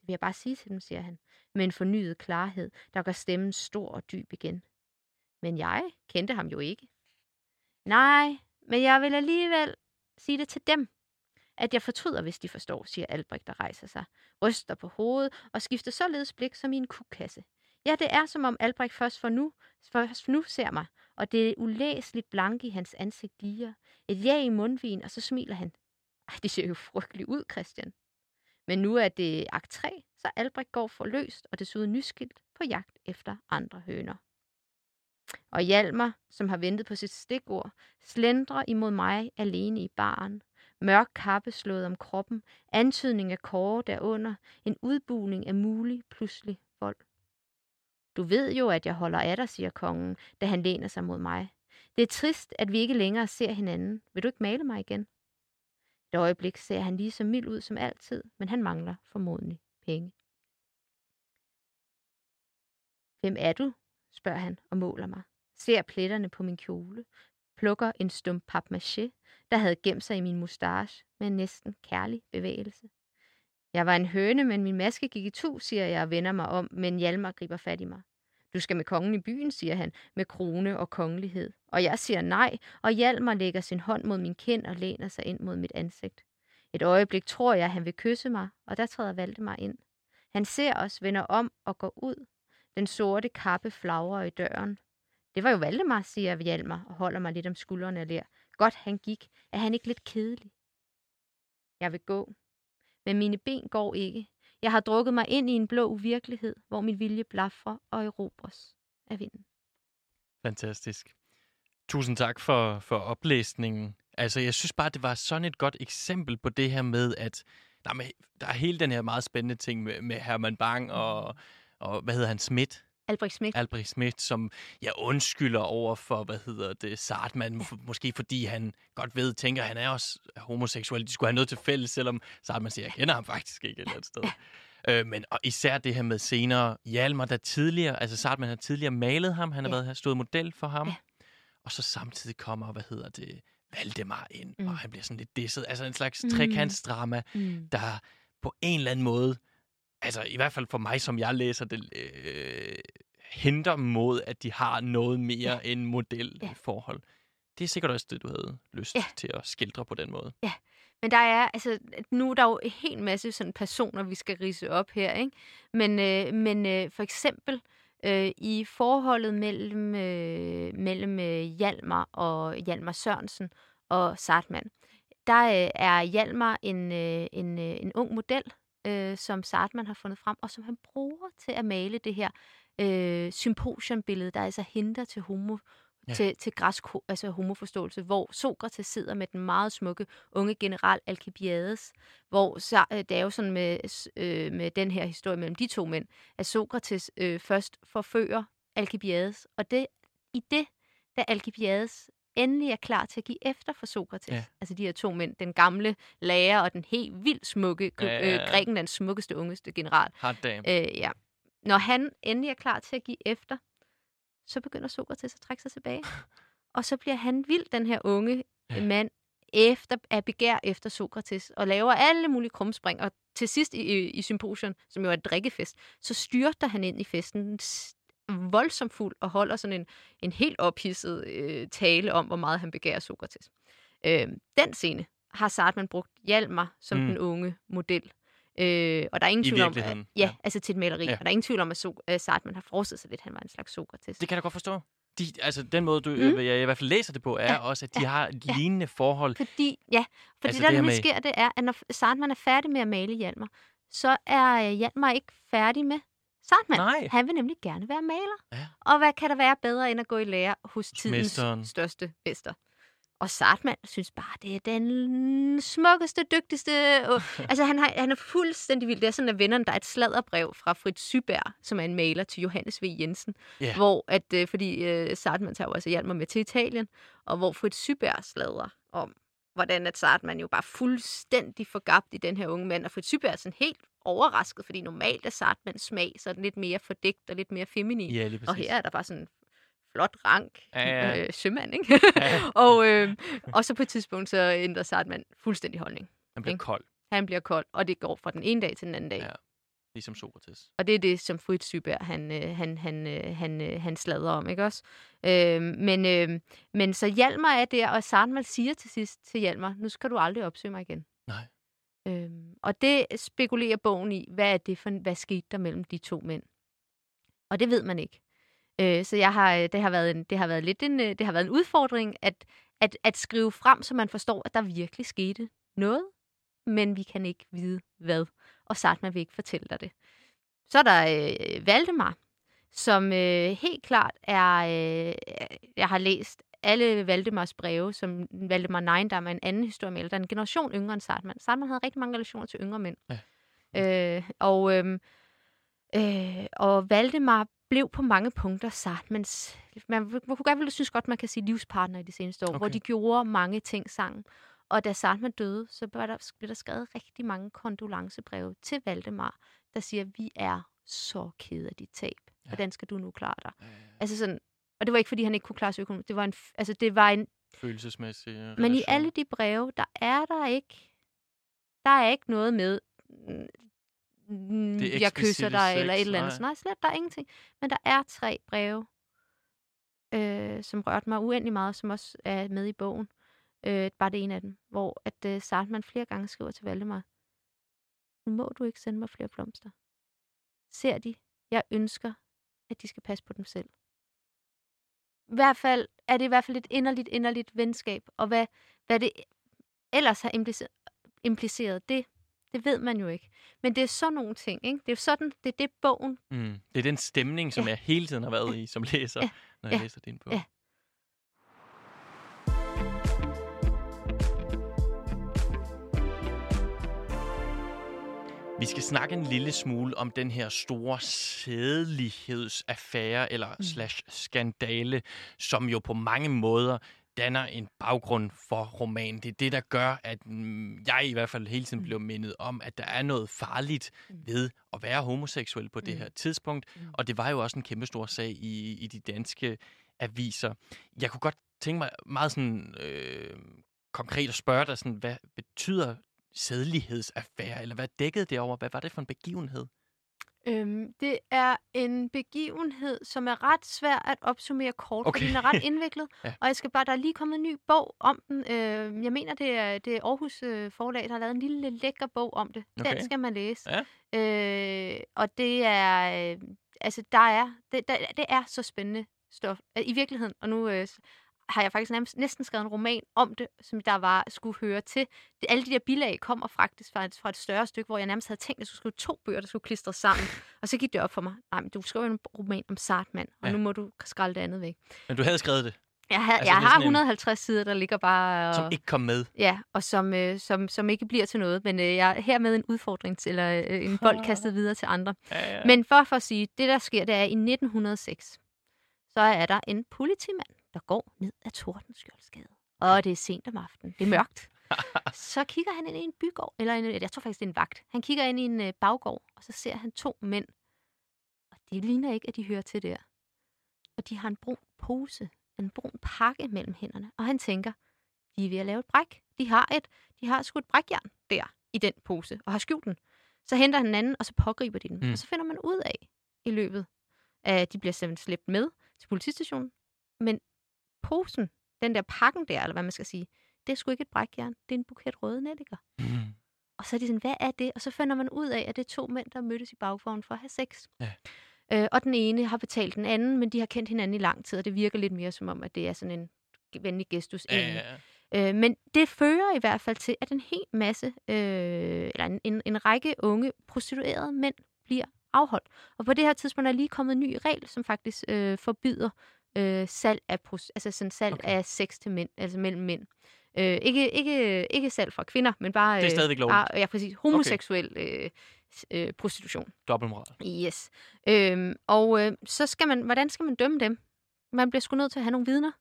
A: Det vil jeg bare sige til dem, siger han, med en fornyet klarhed, der gør stemmen stor og dyb igen. Men jeg kendte ham jo ikke. Nej, men jeg vil alligevel sige det til dem, at jeg fortryder, hvis de forstår, siger Albrecht, der rejser sig, ryster på hovedet og skifter således blik som i en kukasse. Ja, det er som om Albrecht først for nu, først nu ser mig, og det ulæseligt blanke i hans ansigt diger. Et ja i mundvin, og så smiler han. Ej, det ser jo frygteligt ud, Christian. Men nu er det akt 3, så Albrecht går forløst og desuden nyskilt på jagt efter andre høner. Og Hjalmar, som har ventet på sit stikord, slendrer imod mig alene i baren. Mørk kappe slået om kroppen, antydning af kåre derunder, en udbuling af mulig pludselig vold. Du ved jo, at jeg holder af dig, siger kongen, da han læner sig mod mig. Det er trist, at vi ikke længere ser hinanden. Vil du ikke male mig igen? Et øjeblik ser han lige så mild ud som altid, men han mangler formodentlig penge. Hvem er du? spørger han og måler mig. ser pletterne på min kjole, plukker en stum papmaché, der havde gemt sig i min mustache med en næsten kærlig bevægelse. Jeg var en høne, men min maske gik i tu, siger jeg og vender mig om, men Hjalmar griber fat i mig. Du skal med kongen i byen, siger han, med krone og kongelighed. Og jeg siger nej, og Hjalmar lægger sin hånd mod min kind og læner sig ind mod mit ansigt. Et øjeblik tror jeg, han vil kysse mig, og der træder Valdemar ind. Han ser os, vender om og går ud. Den sorte kappe flagrer i døren. Det var jo Valdemar, siger Hjalmar og holder mig lidt om skuldrene og ler. Godt han gik. Er han ikke lidt kedelig? Jeg vil gå. Men mine ben går ikke. Jeg har drukket mig ind i en blå uvirkelighed, hvor min vilje blaffer og erobres af vinden.
B: Fantastisk. Tusind tak for, for oplæsningen. Altså, jeg synes bare, det var sådan et godt eksempel på det her med, at der er, med, der er hele den her meget spændende ting med, med Herman Bang og, og hvad hedder han, Schmidt?
A: Albrecht Schmidt.
B: Albrecht Schmidt, som jeg undskylder over for, hvad hedder det, Sartman, ja. måske fordi han godt ved, tænker, at han er også homoseksuel. De skulle have noget til fælles, selvom Sartman siger, jeg kender ham faktisk ikke et eller andet sted. Ja. Øh, men og især det her med senere, Hjalmar, der tidligere, altså Sartman har tidligere malet ham, han har ja. været stået model for ham. Ja. Og så samtidig kommer, hvad hedder det, Valdemar ind, mm. og han bliver sådan lidt disset. Altså en slags mm. trekantsdrama, mm. der på en eller anden måde altså i hvert fald for mig, som jeg læser det, øh, henter mod, at de har noget mere ja. end modelforhold. Ja. Det er sikkert også det, du havde lyst ja. til at skildre på den måde.
A: Ja, men der er, altså, nu er der jo en hel masse sådan personer, vi skal rise op her, ikke? Men, øh, men øh, for eksempel øh, i forholdet mellem, øh, mellem øh, Hjalmar og Hjalmar Sørensen og Sartman, der øh, er Hjalmar en, øh, en, øh, en ung model, øh, som Sartman har fundet frem, og som han bruger til at male det her øh, symposiumbillede, der altså henter til homo ja. til, til græsk altså homoforståelse, hvor Sokrates sidder med den meget smukke unge general Alcibiades, hvor så, øh, det er jo sådan med, øh, med den her historie mellem de to mænd, at Sokrates øh, først forfører Alcibiades, og det i det, da Alcibiades endelig er klar til at give efter for Sokrates. Ja. Altså de her to mænd, den gamle lærer og den helt vildt smukke, ja, ja, ja. Øh, Grækenlands smukkeste, ungeste general.
B: Hot damn.
A: Øh, ja. Når han endelig er klar til at give efter, så begynder Sokrates at trække sig tilbage. og så bliver han vild, den her unge ja. mand, efter, at begær efter Sokrates, og laver alle mulige krumspring. Og til sidst i, i, i symposion, som jo er et drikkefest, så styrter han ind i festen voldsomt fuld og holder sådan en, en helt ophidset øh, tale om, hvor meget han begærer Sokrates. Øh, den scene har Sartman brugt Hjalmar som mm. den unge model. Øh, og der er ingen I tvivl om, at, ja, ja, altså til et maleri. Ja. Og der er ingen tvivl om, at so- uh, Sartman har forestillet sig lidt, at han var en slags Sokrates.
B: Det kan jeg godt forstå. De, altså den måde, du, mm. jeg i hvert fald læser det på, er ja. også, at de ja. har ja. lignende forhold.
A: Fordi, ja, fordi altså, det, der det med... sker, det er, at når Sartman er færdig med at male Hjalmar, så er Hjalmar ikke færdig med Sartman.
B: Nej.
A: Han vil nemlig gerne være maler. Ja. Og hvad kan der være bedre, end at gå i lære hos tidens Mesteren. største mester? Og Sartman synes bare, det er den smukkeste, dygtigste... Og, altså, han, har, han er fuldstændig vild. Det er sådan, at vennerne, der er et sladderbrev fra Fritz Syberg, som er en maler til Johannes V. Jensen. Yeah. Hvor, at, øh, fordi øh, Sartman tager jo altså hjælp med til Italien, og hvor Fritz Syberg sladrer om, hvordan at Sartman jo bare fuldstændig forgabt i den her unge mand. Og Fritz Syberg er sådan helt overrasket, fordi normalt er Sartmans smag så lidt mere fordækt og lidt mere feminin.
B: Ja,
A: og her er der bare sådan flot rank ja, ja. Øh, sømand, ikke? Ja. og, øh, og så på et tidspunkt, så ændrer Sartman fuldstændig holdning.
B: Han bliver ikke? kold.
A: Han bliver kold, og det går fra den ene dag til den anden dag.
B: Ja. Ligesom Sokrates.
A: Og det er det, som Fritz Syberg, han, øh, han, han, øh, han, øh, han sladrer om, ikke også? Øh, men, øh, men så Hjalmar er der, og Sartman siger til sidst til Hjalmar, nu skal du aldrig opsøge mig igen.
B: Nej.
A: Øhm, og det spekulerer bogen i, hvad er det for, hvad skete der mellem de to mænd? Og det ved man ikke. Øh, så jeg har, det har været en, det har været lidt en, det har været en udfordring at, at, at skrive frem, så man forstår, at der virkelig skete noget, men vi kan ikke vide hvad. Og Sartman vil ikke fortælle dig det. Så er der øh, Valdemar, som øh, helt klart er, øh, jeg har læst alle Valdemars breve, som Valdemar Neindam er en anden historie, der er en generation yngre end Sartman. Sartman havde rigtig mange relationer til yngre mænd. Ja. Øh, og, øh, øh, og Valdemar blev på mange punkter Sartmans, man, man kunne godt synes godt, man kan sige livspartner i de seneste år, okay. hvor de gjorde mange ting sammen. Og da Sartman døde, så blev der, blev der skrevet rigtig mange kondolencebreve til Valdemar, der siger, at vi er så kede af dit tab. Ja. Hvordan skal du nu klare dig? Ja, ja, ja. Altså sådan, Og det var ikke, fordi han ikke kunne klare sig økonomisk. Det var en, altså, det var en
B: Følelsesmæssig øh,
A: Men i
B: relation.
A: alle de breve, der er der ikke, der er ikke noget med, mm,
B: Det
A: jeg kysser dig, eller et
B: sex,
A: eller andet.
B: nej.
A: Nej, slet, der er ingenting. Men der er tre breve, øh, som rørte mig uendelig meget, som også er med i bogen. Øh, bare det ene af dem, hvor at øh, Sartman flere gange skriver til Valdemar, nu må du ikke sende mig flere blomster. Ser de, jeg ønsker, at de skal passe på dem selv. I hvert fald er det i hvert fald et inderligt, inderligt venskab, og hvad, hvad det ellers har implice- impliceret, det, det ved man jo ikke. Men det er sådan nogle ting, ikke? Det er jo sådan, det er det bogen.
B: Mm. Det er den stemning, som
A: Ja.
B: jeg hele tiden har været i som læser,
A: Ja.
B: når jeg
A: Ja.
B: læser din bog.
A: Ja.
B: Vi skal snakke en lille smule om den her store sædelighedsaffære, eller mm. slash skandale, som jo på mange måder danner en baggrund for romanen. Det er det, der gør, at mm, jeg i hvert fald hele tiden
A: Mm.
B: bliver mindet om, at der er noget farligt ved at være homoseksuel på det her tidspunkt. Og det var jo også en kæmpe stor sag i, i de danske aviser. Jeg kunne godt tænke mig meget sådan øh, konkret at spørge dig, sådan, hvad betyder sædelighedsaffære, eller hvad dækkede det over? Hvad var det for en begivenhed?
A: Øhm, det er en begivenhed, som er ret svær at opsummere kort, okay. fordi den er ret indviklet.
B: Ja.
A: Og jeg skal bare, der er lige kommet en ny bog om den. Øh, jeg mener, det er, det er Aarhus øh, Forlag, der har lavet en lille lækker bog om det. Okay.
B: Okay.
A: Den skal man læse.
B: Ja.
A: Øh, og det er, øh, altså der er, det, der, det er så spændende stof. Øh, I virkeligheden, og nu øh, har jeg faktisk næsten skrevet en roman om det, som der var skulle høre til. Det, alle de der bilag kommer faktisk fra et, fra et større stykke, hvor jeg nærmest havde tænkt, at jeg skulle skrive to bøger, der skulle klistres sammen. og så gik det op for mig. Nej, men du skriver en roman om Sartman, og
B: Ja.
A: nu må du skralde det andet væk.
B: Men du havde skrevet det,
A: Jeg har,
B: Altså,
A: jeg har
B: sådan en-
A: 150 sider, der ligger bare...
B: som
A: og-
B: ikke kom med.
A: Ja, og som, øh, som, som ikke bliver til noget. Men øh, jeg er hermed en udfordring til, eller øh, en bold kastet videre til andre.
B: Ja, ja.
A: Men for, for at sige, det der sker, det er i 1906, så er der en politimand, der går ned ad Tordenskjoldsgade. Og det er sent om aftenen. Det er mørkt. så kigger han ind i en bygård, eller en, jeg tror faktisk, det er en vagt. Han kigger ind i en øh, baggård, og så ser han to mænd. Og det ligner ikke, at de hører til der. Og de har en brun pose, en brun pakke mellem hænderne. Og han tænker, de er ved at lave et bræk. De har et, de har sgu et brækjern der i den pose, og har skjult den. Så henter han en anden, og så pågriber de den.
B: Mm.
A: Og så finder man ud af i løbet at de bliver simpelthen slæbt med til politistationen. Men posen, den der pakken der, eller hvad man skal sige, det er sgu ikke et brækjern. Det er en buket røde nelliker.
B: Mm.
A: Og så er de sådan, hvad er det? Og så finder man ud af, at det er to mænd, der mødtes i bagvognen for at have sex.
B: Ja.
A: Øh, og den ene har betalt den anden, men de har kendt hinanden i lang tid, og det virker lidt mere som om, at det er sådan en venlig gestus.
B: Ja, ja, ja.
A: Øh, men det fører i hvert fald til, at en hel masse, øh, eller en, en, en række unge prostituerede mænd bliver afholdt. Og på det her tidspunkt er lige kommet en ny regel, som faktisk øh, forbyder øh, salg af, altså sådan salg
B: Okay.
A: okay. af sex til mænd, altså mellem mænd. Øh, ikke, ikke, ikke salg fra kvinder, men bare...
B: Det er
A: øh,
B: stadigvæk lovligt.
A: bare, ja, præcis. Homoseksuel øh, s- øh, prostitution.
B: Dobbeltmoral.
A: Yes. Øhm, og øh, så skal man, hvordan skal man dømme dem? Man bliver sgu nødt til at have nogle vidner.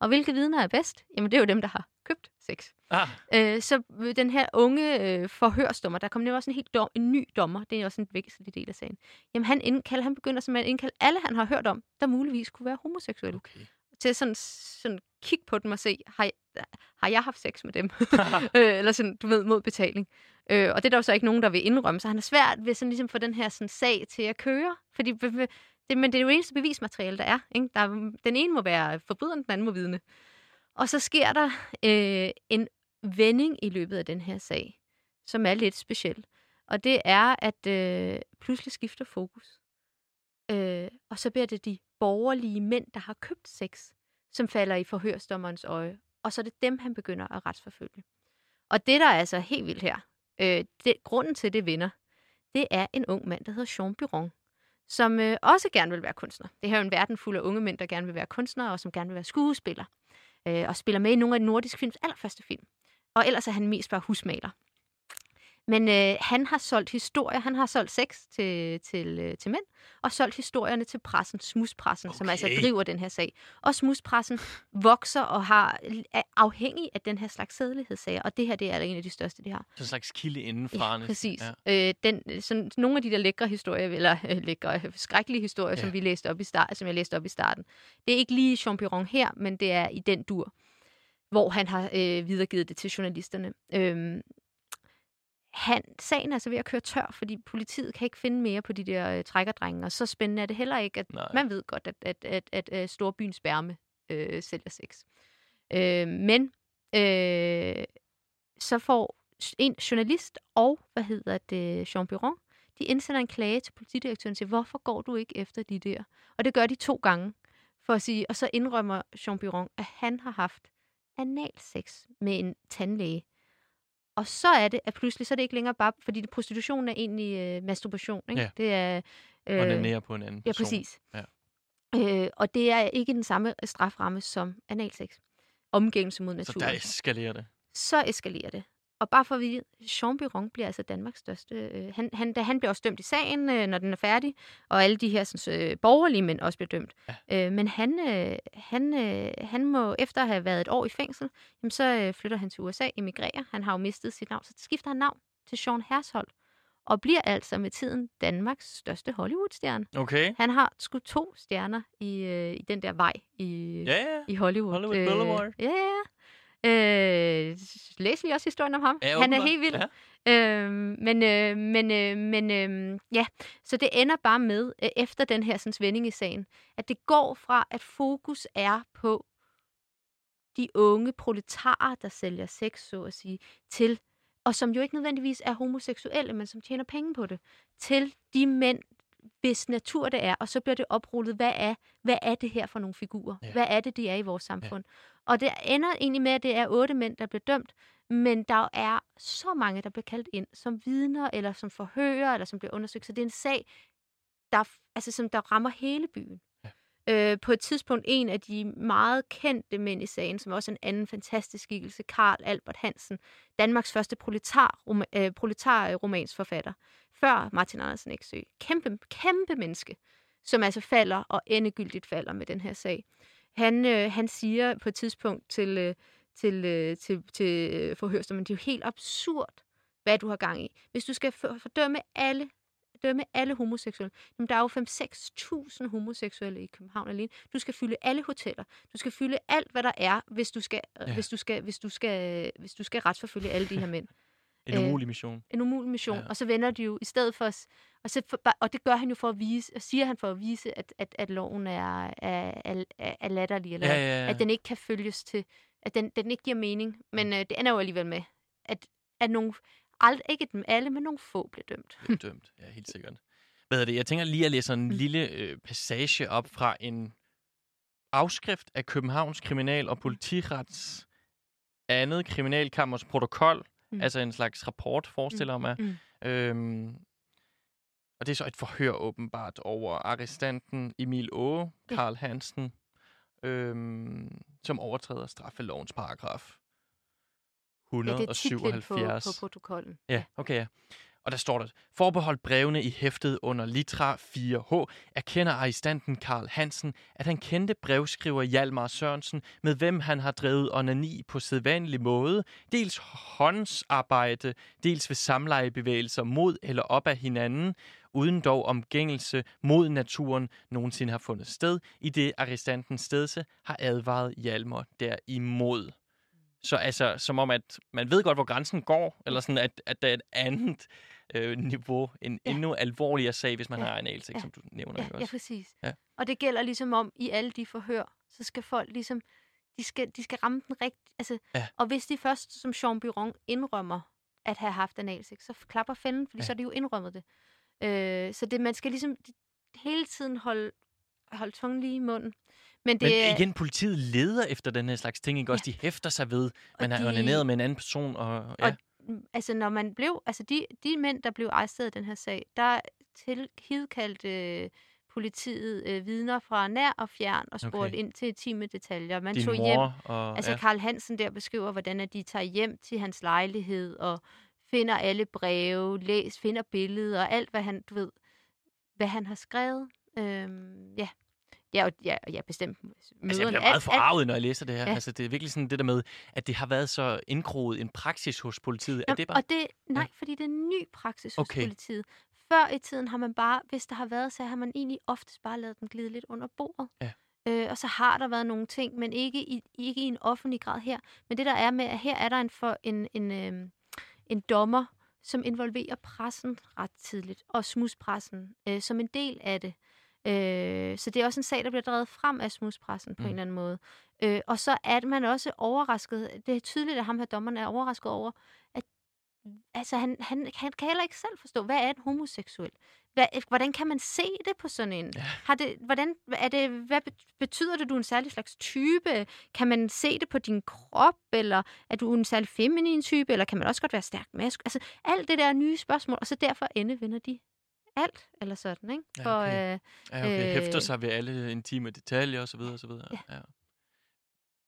A: Og hvilke vidner er bedst? Jamen, det er jo dem, der har købt sex.
B: Ah,
A: Øh, så øh, den her unge øh, forhørsdommer, der kom nemlig også en helt dom, en ny dommer, det er også en væsentlig del af sagen. Jamen, han, indkalder, han begynder simpelthen at indkalde alle, han har hørt om, der muligvis kunne være homoseksuelle,
B: okay.
A: til sådan, sådan kigge på dem og se, har jeg, har jeg haft sex med dem? øh, eller sådan, du ved, mod betaling. Øh, og det er der jo så ikke nogen, der vil indrømme, så han er svært ved sådan ligesom få den her sådan, sag til at køre. Fordi, det, men det er jo eneste bevismateriale, der er. Ikke? Der, er- den ene må være forbryderen, den anden må vidne. Og så sker der øh, en vending i løbet af den her sag, som er lidt speciel. Og det er, at øh, pludselig skifter fokus. Øh, og så bliver det de borgerlige mænd, der har købt sex, som falder i forhørsdommerens øje. Og så er det dem, han begynder at retsforfølge. Og det, der er altså helt vildt her, øh, det, grunden til, det vinder, det er en ung mand, der hedder Jean Biron, som øh, også gerne vil være kunstner. Det her er jo en verden fuld af unge mænd, der gerne vil være kunstnere, og som gerne vil være skuespillere. Øh, og spiller med i nogle af nordisk films allerførste film. Og ellers er han mest bare husmaler. Men øh, han har solgt historier, han har solgt sex til, til, øh, til mænd, og solgt historierne til pressen, smuspressen, okay. som altså driver den her sag. Og smuspressen vokser og har, er afhængig af den her slags sædelighedssager, og det her det er en af de største, de har.
B: Så en slags kilde indenfra.
A: Ja, præcis.
B: Ja.
A: Øh, den, sådan, nogle af de der lækre historier, eller øh, lækre, øh, skrækkelige historier. Ja. som vi læste op i start, som jeg læste op i starten. Det er ikke lige Jean Piron her, men det er i den dur, hvor han har øh, videregivet det til journalisterne. Øhm, han, sagen er altså ved at køre tør, fordi politiet kan ikke finde mere på de der øh, trækkerdrenge, og så spændende er det heller ikke, at
B: Nej.
A: man ved godt, at, at, at, at, at storbyens bærme øh, sælger sex. Øh, men øh, så får en journalist og, hvad hedder det, Jean Piron, de indsender en klage til politidirektøren til, hvorfor går du ikke efter de der? Og det gør de to gange, for at sige, og så indrømmer Jean Piron, at han har haft analsex med en tandlæge. Og så er det, at pludselig så er det ikke længere bare, fordi prostitution er egentlig øh, masturbation, ikke?
B: Ja.
A: Det er...
B: Øh, Onanere på en anden
A: Ja,
B: person.
A: præcis.
B: Ja.
A: Øh, og det er ikke den samme straframme som analsex. Omgængelse mod
B: Så
A: naturen.
B: der eskalerer det.
A: Så eskalerer det. Og bare for at vide, Jean Biron bliver altså Danmarks største... Øh, han, han, da han bliver også dømt i sagen, øh, når den er færdig, og alle de her sådan, øh, borgerlige mænd også bliver dømt. Ja. Øh, men han, øh, han, øh, han må, efter at have været et år i fængsel, jamen, så øh, flytter han til USA, emigrerer. Han har jo mistet sit navn, så skifter han navn til Sean Hersholt, og bliver altså med tiden Danmarks største Hollywood-stjerne.
B: Okay.
A: Han har sgu to stjerner i, øh, i den der vej i,
B: Ja, ja.
A: i Hollywood.
B: Hollywood Boulevard.
A: Øh, ja, ja. Øh, læs lige også historien om ham.
B: Ja,
A: Han er helt vild.
B: Ja.
A: Øh, men øh, men, øh, men øh, ja, så det ender bare med, øh, efter den her sådan, vending i sagen, at det går fra, at fokus er på de unge proletarer, der sælger sex, så at sige, til, og som jo ikke nødvendigvis er homoseksuelle, men som tjener penge på det, til de mænd, hvis natur det er, og så bliver det oprullet, hvad er, hvad er det her for nogle figurer?
B: Ja.
A: Hvad er det, de er i vores samfund? Ja. Og det ender egentlig med, at det er otte mænd, der bliver dømt, men der er så mange, der bliver kaldt ind som vidner, eller som forhører, eller som bliver undersøgt. Så det er en sag, der, altså, som der rammer hele byen. Øh, på et tidspunkt en af de meget kendte mænd i sagen, som også er en anden fantastisk skikkelse, Karl Albert Hansen, Danmarks første proletar, øh, før Martin Andersen Eksø. Kæmpe, kæmpe menneske, som altså falder og endegyldigt falder med den her sag. Han, øh, han siger på et tidspunkt til, øh, til, øh, til, til øh, forhørsdommen, det er jo helt absurd, hvad du har gang i. Hvis du skal fordømme alle dømme alle homoseksuelle. Jamen, der er jo 5-6.000 homoseksuelle i København alene. Du skal fylde alle hoteller. Du skal fylde alt, hvad der er, hvis du skal,
B: Ja.
A: ja. hvis du skal, hvis du skal, hvis du skal retsforfølge alle de her mænd.
B: En
A: Øh,
B: umulig mission.
A: En umulig mission.
B: Ja.
A: Og så vender de jo i stedet for os. Og, så for, og det gør han jo for at vise, og siger han for at vise, at, at, at loven er, er, er, er latterlig, eller
B: Ja, ja, ja.
A: at den ikke kan følges til, at den, den ikke giver mening. Men øh, det ender jo alligevel med, at, at nogle, ald, ikke dem alle, men nogle få bliver dømt.
B: bliver dømt. Ja, helt sikkert. Hvad hedder det? Jeg tænker lige at læse en
A: Mm.
B: lille øh, passage op fra en afskrift af Københavns Kriminal- og Politirets andet kriminalkammers protokol, mm.
A: Mm.
B: altså en slags rapport, forestiller mig.
A: Mm.
B: Øhm, og det er så et forhør åbenbart over arrestanten Emil Åge. Karl Hansen, øhm, som overtræder straffelovens paragraf
A: Ja, det er på,
B: 177.
A: på protokollen.
B: Ja, okay, ja. Og der står der, forbeholdt brevene i hæftet under litra 4H, erkender arrestanten Karl Hansen, at han kendte brevskriver Hjalmar Sørensen, med hvem han har drevet onani på sædvanlig måde, dels håndsarbejde, dels ved samlejebevægelser mod eller op af hinanden, uden dog omgængelse mod naturen nogensinde har fundet sted, i det arrestantens stedse har advaret Hjalmar derimod. Så altså, som om, at man ved godt, hvor grænsen går, eller sådan, at, at der er et andet øh, niveau, en ja. Endnu alvorligere sag, hvis man ja. Har analsex, ja.
A: Ja.
B: som du nævner
A: Ja,
B: ikke
A: ja,
B: også.
A: præcis.
B: Ja.
A: Og det gælder ligesom om, i alle de forhør, så skal folk ligesom, de skal, de skal ramme den rigtigt. Altså,
B: Ja.
A: Og hvis de først, som Jean Biron, indrømmer at have haft analsex, så klapper fælden, fordi
B: ja.
A: så er de jo indrømmet det. Øh, så det, man skal ligesom hele tiden holde, holde tungen lige i munden. Men det
B: Men igen, politiet leder efter den her slags ting, ikke også? De hæfter sig ved, man har
A: de-
B: onaneret med en anden person, og ja.
A: Og altså når man blev, altså de, de mænd, der blev arresteret i den her sag, der til hidkaldte øh, politiet øh, vidner fra nær og fjern og spurgte
B: Okay.
A: ind til intime detaljer. Man
B: din
A: tog hjem,
B: og
A: altså
B: ja.
A: Karl Hansen der beskriver, hvordan at de tager hjem til hans lejlighed og finder alle breve, læs, finder billeder og alt, hvad han, du ved, hvad han har skrevet. Øhm, ja. Ja, og ja, ja, bestemt.
B: Altså, jeg
A: Møderne,
B: bliver meget forarvet, når jeg læser det her.
A: Ja.
B: Altså, det er virkelig sådan det der med, at det har været så indgroet en praksis hos politiet. Er
A: Jamen,
B: det bare...
A: Og det, nej, fordi det er en ny praksis hos
B: Okay.
A: politiet. Før i tiden har man bare, hvis der har været, så har man egentlig oftest bare lavet den glide lidt under bordet.
B: Ja.
A: Øh, og så har der været nogle ting, men ikke i, ikke i en offentlig grad her. Men det der er med, at her er der en, for, en, en, øh, en dommer, som involverer pressen ret tidligt, og smuspressen øh, som en del af det. Øh, så det er også en sag, der bliver drevet frem af smuspressen på
B: Mm.
A: en eller anden måde. Øh, og så er man også overrasket, det er tydeligt, at ham her dommeren er overrasket over, at altså, han, han, han kan heller ikke selv forstå, hvad er en homoseksuel? Hvad, hvordan kan man se det på sådan en?
B: Ja.
A: Har det, hvordan, er det, hvad bet- betyder det, du er en særlig slags type? Kan man se det på din krop, eller er du en særlig feminin type, eller kan man også godt være stærk mask? Altså, alt det der er nye spørgsmål, og så derfor endevender de alt, eller sådan, ikke?
B: Ja,
A: For,
B: okay.
A: øh,
B: Ja, okay. Hæfter
A: øh,
B: sig ved alle intime detaljer og så videre og så videre.
A: Ja.
B: Ja.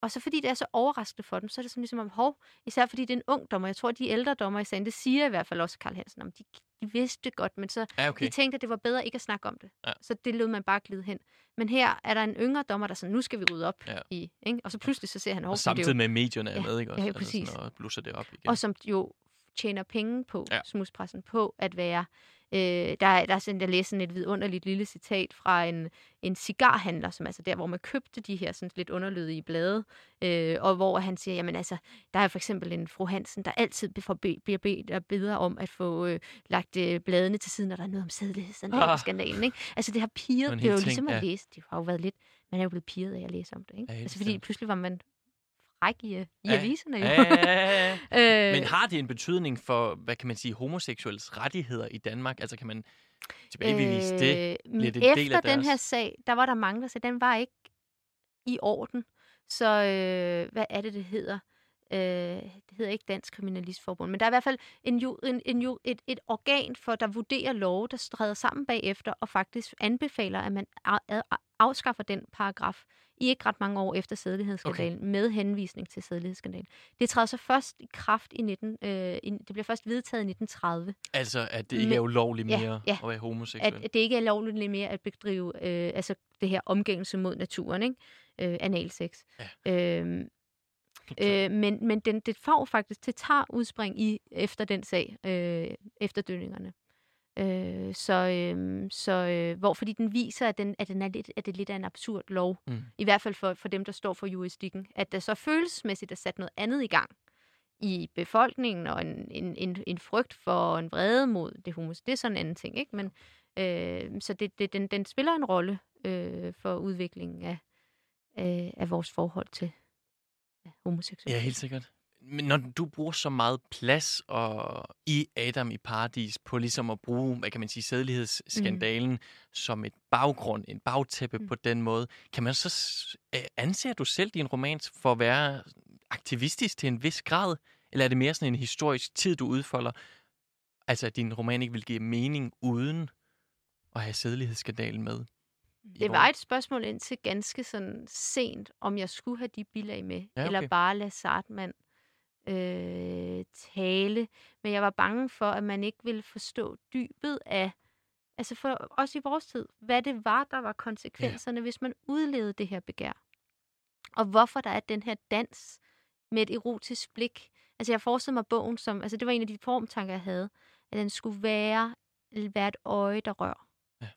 A: Og så fordi det er så overraskende for dem, så er det sådan ligesom om, hov, især fordi det er en ung dommer. Jeg tror, de ældre dommer i sagen, det siger i hvert fald også Karl Hansen, om de, de vidste det godt, men så
B: ja,
A: okay. de tænkte, at det var bedre ikke at snakke om det.
B: Ja.
A: Så det lod man bare glide hen. Men her er der en yngre dommer, der sådan, nu skal vi rydde op
B: Ja.
A: i, ikke? Og så pludselig så ser han, hov,
B: Og samtidig
A: jo,
B: med, medierne er
A: Ja,
B: med, ikke også?
A: ja,
B: Altså
A: præcis.
B: sådan, og blusser det op igen.
A: og som jo tjener penge på,
B: Ja.
A: ja. smuspressen, på at være... Øh, der, er- der er sådan, jeg læste sådan et vidunderligt lille citat fra en, en cigarhandler, som altså der, hvor man købte de her sådan lidt underlydige blade, øh, og hvor han siger, jamen altså, der er for eksempel en fru Hansen, der altid bliver bedt og beder om at få øh, lagt øh, bladene til siden, når der er noget om sædlighedsskandalen, ikke? Altså det har piret, det er jo
B: ting,
A: ligesom at
B: ja.
A: læse, det har jo været lidt, man er jo blevet piret af at læse om det, ikke?
B: Ja,
A: altså fordi pludselig var man fræk i, i
B: Ja.
A: aviserne.
B: Ja, ja, ja,
A: øh,
B: Men har det en betydning for, hvad kan man sige, homoseksuelles rettigheder i Danmark? Altså kan man tilbagevise det?
A: Øh,
B: Bliver det
A: efter
B: del af
A: den her
B: deres-
A: sag, der var der mange, der sagde, den var ikke i orden. Så øh, hvad er det, det hedder? Øh, det hedder ikke Dansk Kriminalistforbund, men der er i hvert fald en, ju, en, en, ju, et, et organ, for der vurderer love, der træder sammen bagefter, og faktisk anbefaler, at man afskaffer den paragraf ikke ret mange år efter sædelighedsskandalen, okay. med henvisning til sædelighedsskandalen. Det træder så først i kraft i 19... Øh, det bliver først vedtaget i 1930.
B: Altså, at det ikke
A: Men-
B: er ulovligt
A: ja,
B: mere
A: ja.
B: at være homoseksuel?
A: at, at det ikke er lovligt mere at bedrive øh, altså det her omgængelse mod naturen, ikke? Øh, analsex. Ja. Øhm, øh, men men den, det får faktisk, det tager udspring i efter den sag, øh, efterdønningerne. Øh, så, øh, så øh, hvor fordi den viser, at, den, at, den er lidt, at det er lidt af en absurd lov.
B: Mm.
A: I hvert fald for, for dem, der står for juristikken. At der så følelsesmæssigt er sat noget andet i gang i befolkningen, og en, en, en, en frygt for en vrede mod det homos. Det er sådan en anden ting, ikke? Men, øh, så det, det, den, den spiller en rolle øh, for udviklingen af, af, af vores forhold til ja, homoseksuelle.
B: Ja, helt sikkert. Men når du bruger så meget plads og i Adam i Paradis på ligesom at bruge, hvad kan man sige, sædelighedsskandalen mm. som et baggrund, en bagtæppe mm.
A: Mm.
B: på den måde, kan man så anser du selv din roman for at være aktivistisk til en vis grad, eller er det mere sådan en historisk tid, du udfolder, altså at din roman ikke vil give mening uden at have sædelighedsskandalen med?
A: Det var et spørgsmål indtil ganske sådan sent, om jeg skulle have de bilag med,
B: Ja,
A: okay. eller bare lade Sartman øh, tale. Men jeg var bange for, at man ikke ville forstå dybet af, altså for os i vores tid, hvad det var, der var konsekvenserne, ja. hvis man udlevede det her begær. Og hvorfor der er den her dans med et erotisk blik. Altså jeg forestillede mig bogen som, altså det var en af de formtanker, jeg havde, at den skulle være, være et øje, der rører.
B: Ja.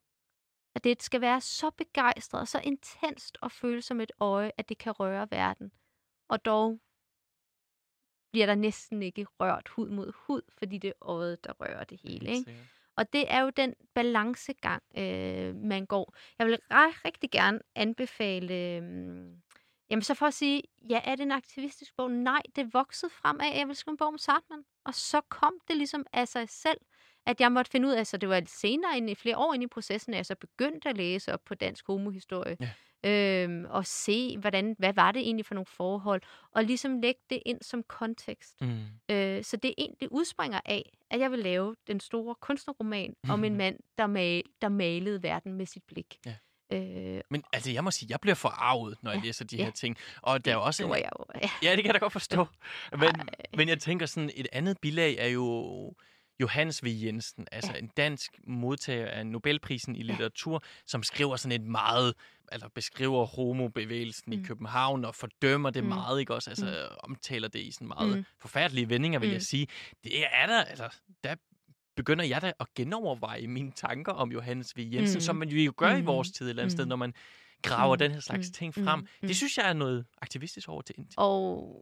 A: At det skal være så begejstret så intenst og føles som et øje, at det kan røre verden. Og dog bliver der næsten ikke rørt hud mod hud, fordi det er øjet, der rører det hele. Ikke? Og det er jo den balancegang, øh, man går. Jeg vil rigtig gerne anbefale... Øh, jamen så for at sige, ja, er det en aktivistisk bog? Nej, det voksede frem af, jeg ville skrive en bog om Sartman. Og så kom det ligesom af sig selv, at jeg måtte finde ud af, så det var senere, ind i flere år ind i processen, at jeg så begyndte at læse op på dansk homohistorie.
B: Ja.
A: Øhm, og se, hvordan, hvad var det egentlig for nogle forhold, og ligesom lægge det ind som kontekst.
B: Mm.
A: Øh, så det, en, det udspringer af, at jeg vil lave den store kunstnerroman mm. om en
B: Mhm.
A: mand, der, mal, der malede verden med sit blik.
B: Ja.
A: Øh,
B: Men altså, jeg må sige, jeg bliver forarvet, når jeg
A: Ja,
B: læser de
A: ja.
B: her ting. Og der er også en,
A: jeg jo. Ja.
B: Ja, det kan jeg da godt forstå. Men,
A: Ej.
B: men jeg tænker sådan, et andet bilag er jo Johannes V. Jensen, altså
A: Ja.
B: en dansk modtager af Nobelprisen i litteratur, som skriver sådan et meget, altså beskriver homobevægelsen mm. i. København og fordømmer det
A: Mm.
B: meget, ikke også? Altså
A: Mm.
B: omtaler det i sådan meget
A: Mm.
B: forfærdelige vendinger, vil
A: Mm.
B: jeg sige. Det er der, altså, der begynder jeg da at genoverveje mine tanker om Johannes V. Jensen,
A: Mm.
B: som man jo gør i
A: Mm.
B: vores tid et eller andet
A: Mm.
B: sted, når man graver
A: Mm.
B: den her slags
A: Mm.
B: ting
A: Mm.
B: frem.
A: Mm.
B: Det synes jeg er noget aktivistisk over til indtil.
A: Og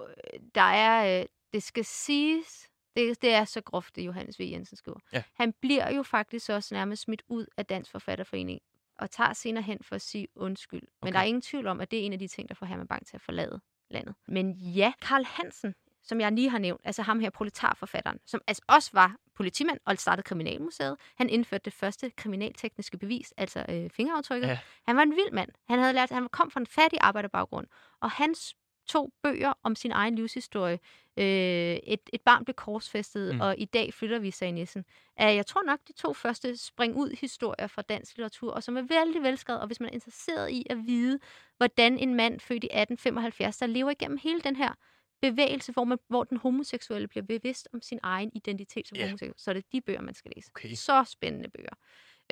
A: øh, der er, øh, det skal siges, det, det er så groft, det Johannes V. Jensen skriver.
B: Ja.
A: Han bliver jo faktisk også nærmest smidt ud af Dansk Forfatterforening og tager senere hen for at sige undskyld. Men
B: Okay.
A: der er ingen tvivl om, at det er en af de ting, der får Herman Bang til at forlade landet. Men ja, Karl Hansen, som jeg lige har nævnt, altså ham her proletarforfatteren, som altså også var politimand og startede Kriminalmuseet. Han indførte det første kriminaltekniske bevis, altså øh, fingeraftrykket.
B: Ja.
A: Han var en vild mand. Han havde lært, han kom fra en fattig arbejderbaggrund, og hans to bøger om sin egen livshistorie. Øh, et, et barn blev korsfæstet,
B: Mm.
A: og i dag flytter vi i nissen. Er, jeg tror nok, de to første spring ud historier fra dansk litteratur, og som er vældig velskrevet, og hvis man er interesseret i at vide, hvordan en mand født i 1875, der lever igennem hele den her bevægelse, hvor, man, hvor den homoseksuelle bliver bevidst om sin egen identitet som yeah. homoseksuel, så er det de bøger, man skal læse.
B: Okay.
A: Så spændende bøger.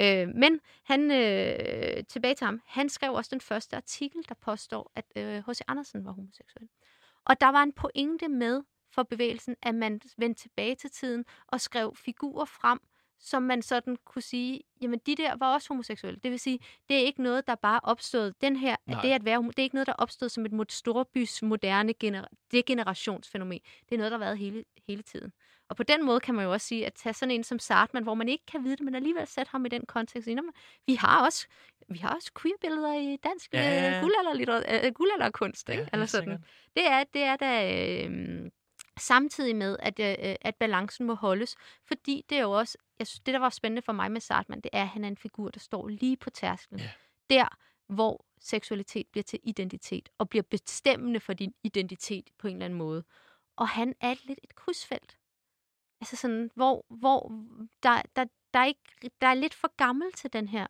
A: Øh, men han, øh, tilbage til ham, han skrev også den første artikel, der påstår, at øh, H.C. Andersen var homoseksuel. Og der var en pointe med for bevægelsen, at man vendte tilbage til tiden og skrev figurer frem, som man sådan kunne sige, jamen de der var også homoseksuelle. Det vil sige, det er ikke noget, der bare opstod, den her,
B: Nej.
A: at det at være det er ikke noget, der opstod som et storbys moderne gener- degenerationsfænomen. Det er noget, der har været hele, hele tiden. Og på den måde kan man jo også sige, at tage sådan en som Sartman, hvor man ikke kan vide det, men alligevel sætte ham i den kontekst. Vi har også, vi har også queer-billeder i dansk
B: Ja,
A: ja,
B: ja,
A: ja, øh, guldalderkunst, ikke?
B: Ja,
A: Eller sådan.
B: sikkert.
A: Det er, det er da øh, samtidig med, at, øh, at balancen må holdes. Fordi det jo også, jeg synes, det der var spændende for mig med Sartman, det er, at han er en figur, der står lige på tærsklen.
B: Ja.
A: Der, hvor seksualitet bliver til identitet, og bliver bestemmende for din identitet på en eller anden måde. Og han er lidt et krydsfelt. Altså sådan, hvor, hvor der, der, der, er ikke, der er lidt for gammel til den her,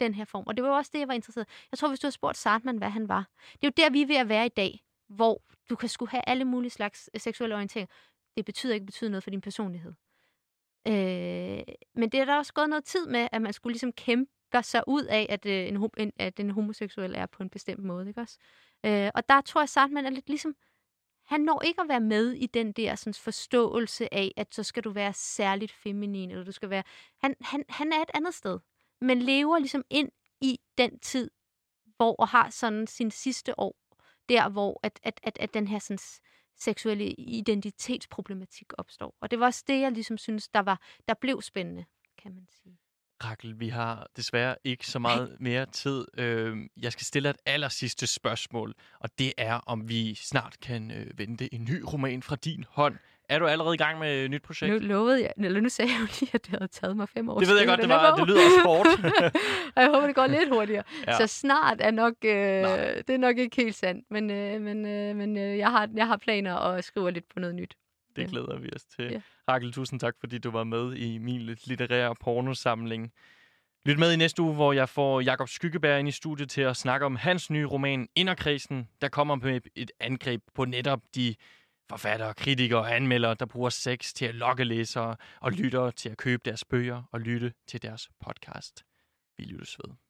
A: den her form. Og det var jo også det, jeg var interesseret. Jeg tror, hvis du har spurgt Sartman, hvad han var. Det er jo der, vi er ved at være i dag, hvor du kan skulle have alle mulige slags øh, seksuelle orienteringer. Det betyder ikke betyder noget for din personlighed. Øh, men det er der også gået noget tid med, at man skulle ligesom kæmpe sig ud af, at, øh, en, en, at en homoseksuel er på en bestemt måde. Ikke også? Øh, og der tror jeg, Sartman er lidt ligesom, han når ikke at være med i den der sådan, forståelse af, at så skal du være særligt feminin, eller du skal være... Han, han, han er et andet sted, men lever ligesom ind i den tid, hvor og har sådan sin sidste år, der hvor at, at, at, at den her sådan, seksuelle identitetsproblematik opstår. Og det var også det, jeg ligesom synes, der, var, der blev spændende, kan man sige.
B: Rakel, vi har desværre ikke så meget mere tid. Øh, jeg skal stille et aller sidste spørgsmål, og det er, om vi snart kan øh, vente en ny roman fra din hånd. Er du allerede i gang med et nyt projekt?
A: Nu lovede jeg, eller nu sagde jeg jo lige, at det havde taget mig fem år.
B: det ved jeg godt, det, var, det lyder også hårdt.
A: og jeg håber, det går lidt hurtigere.
B: Ja.
A: Så snart er nok, øh,
B: Nej.
A: det er nok ikke helt sandt, men, øh, men, øh, men øh, jeg, har, jeg har planer og skriver lidt på noget nyt.
B: Det glæder vi os til.
A: Ja.
B: Rakel, tusind tak, fordi du var med i min litterære pornosamling. Lyt med i næste uge, hvor jeg får Jakob Skyggeberg ind i studiet til at snakke om hans nye roman Inderkredsen, der kommer med et angreb på netop de forfattere, kritikere og anmeldere, der bruger sex til at lokke læsere og lyttere til at købe deres bøger og lytte til deres podcast. Vi lyttes ved.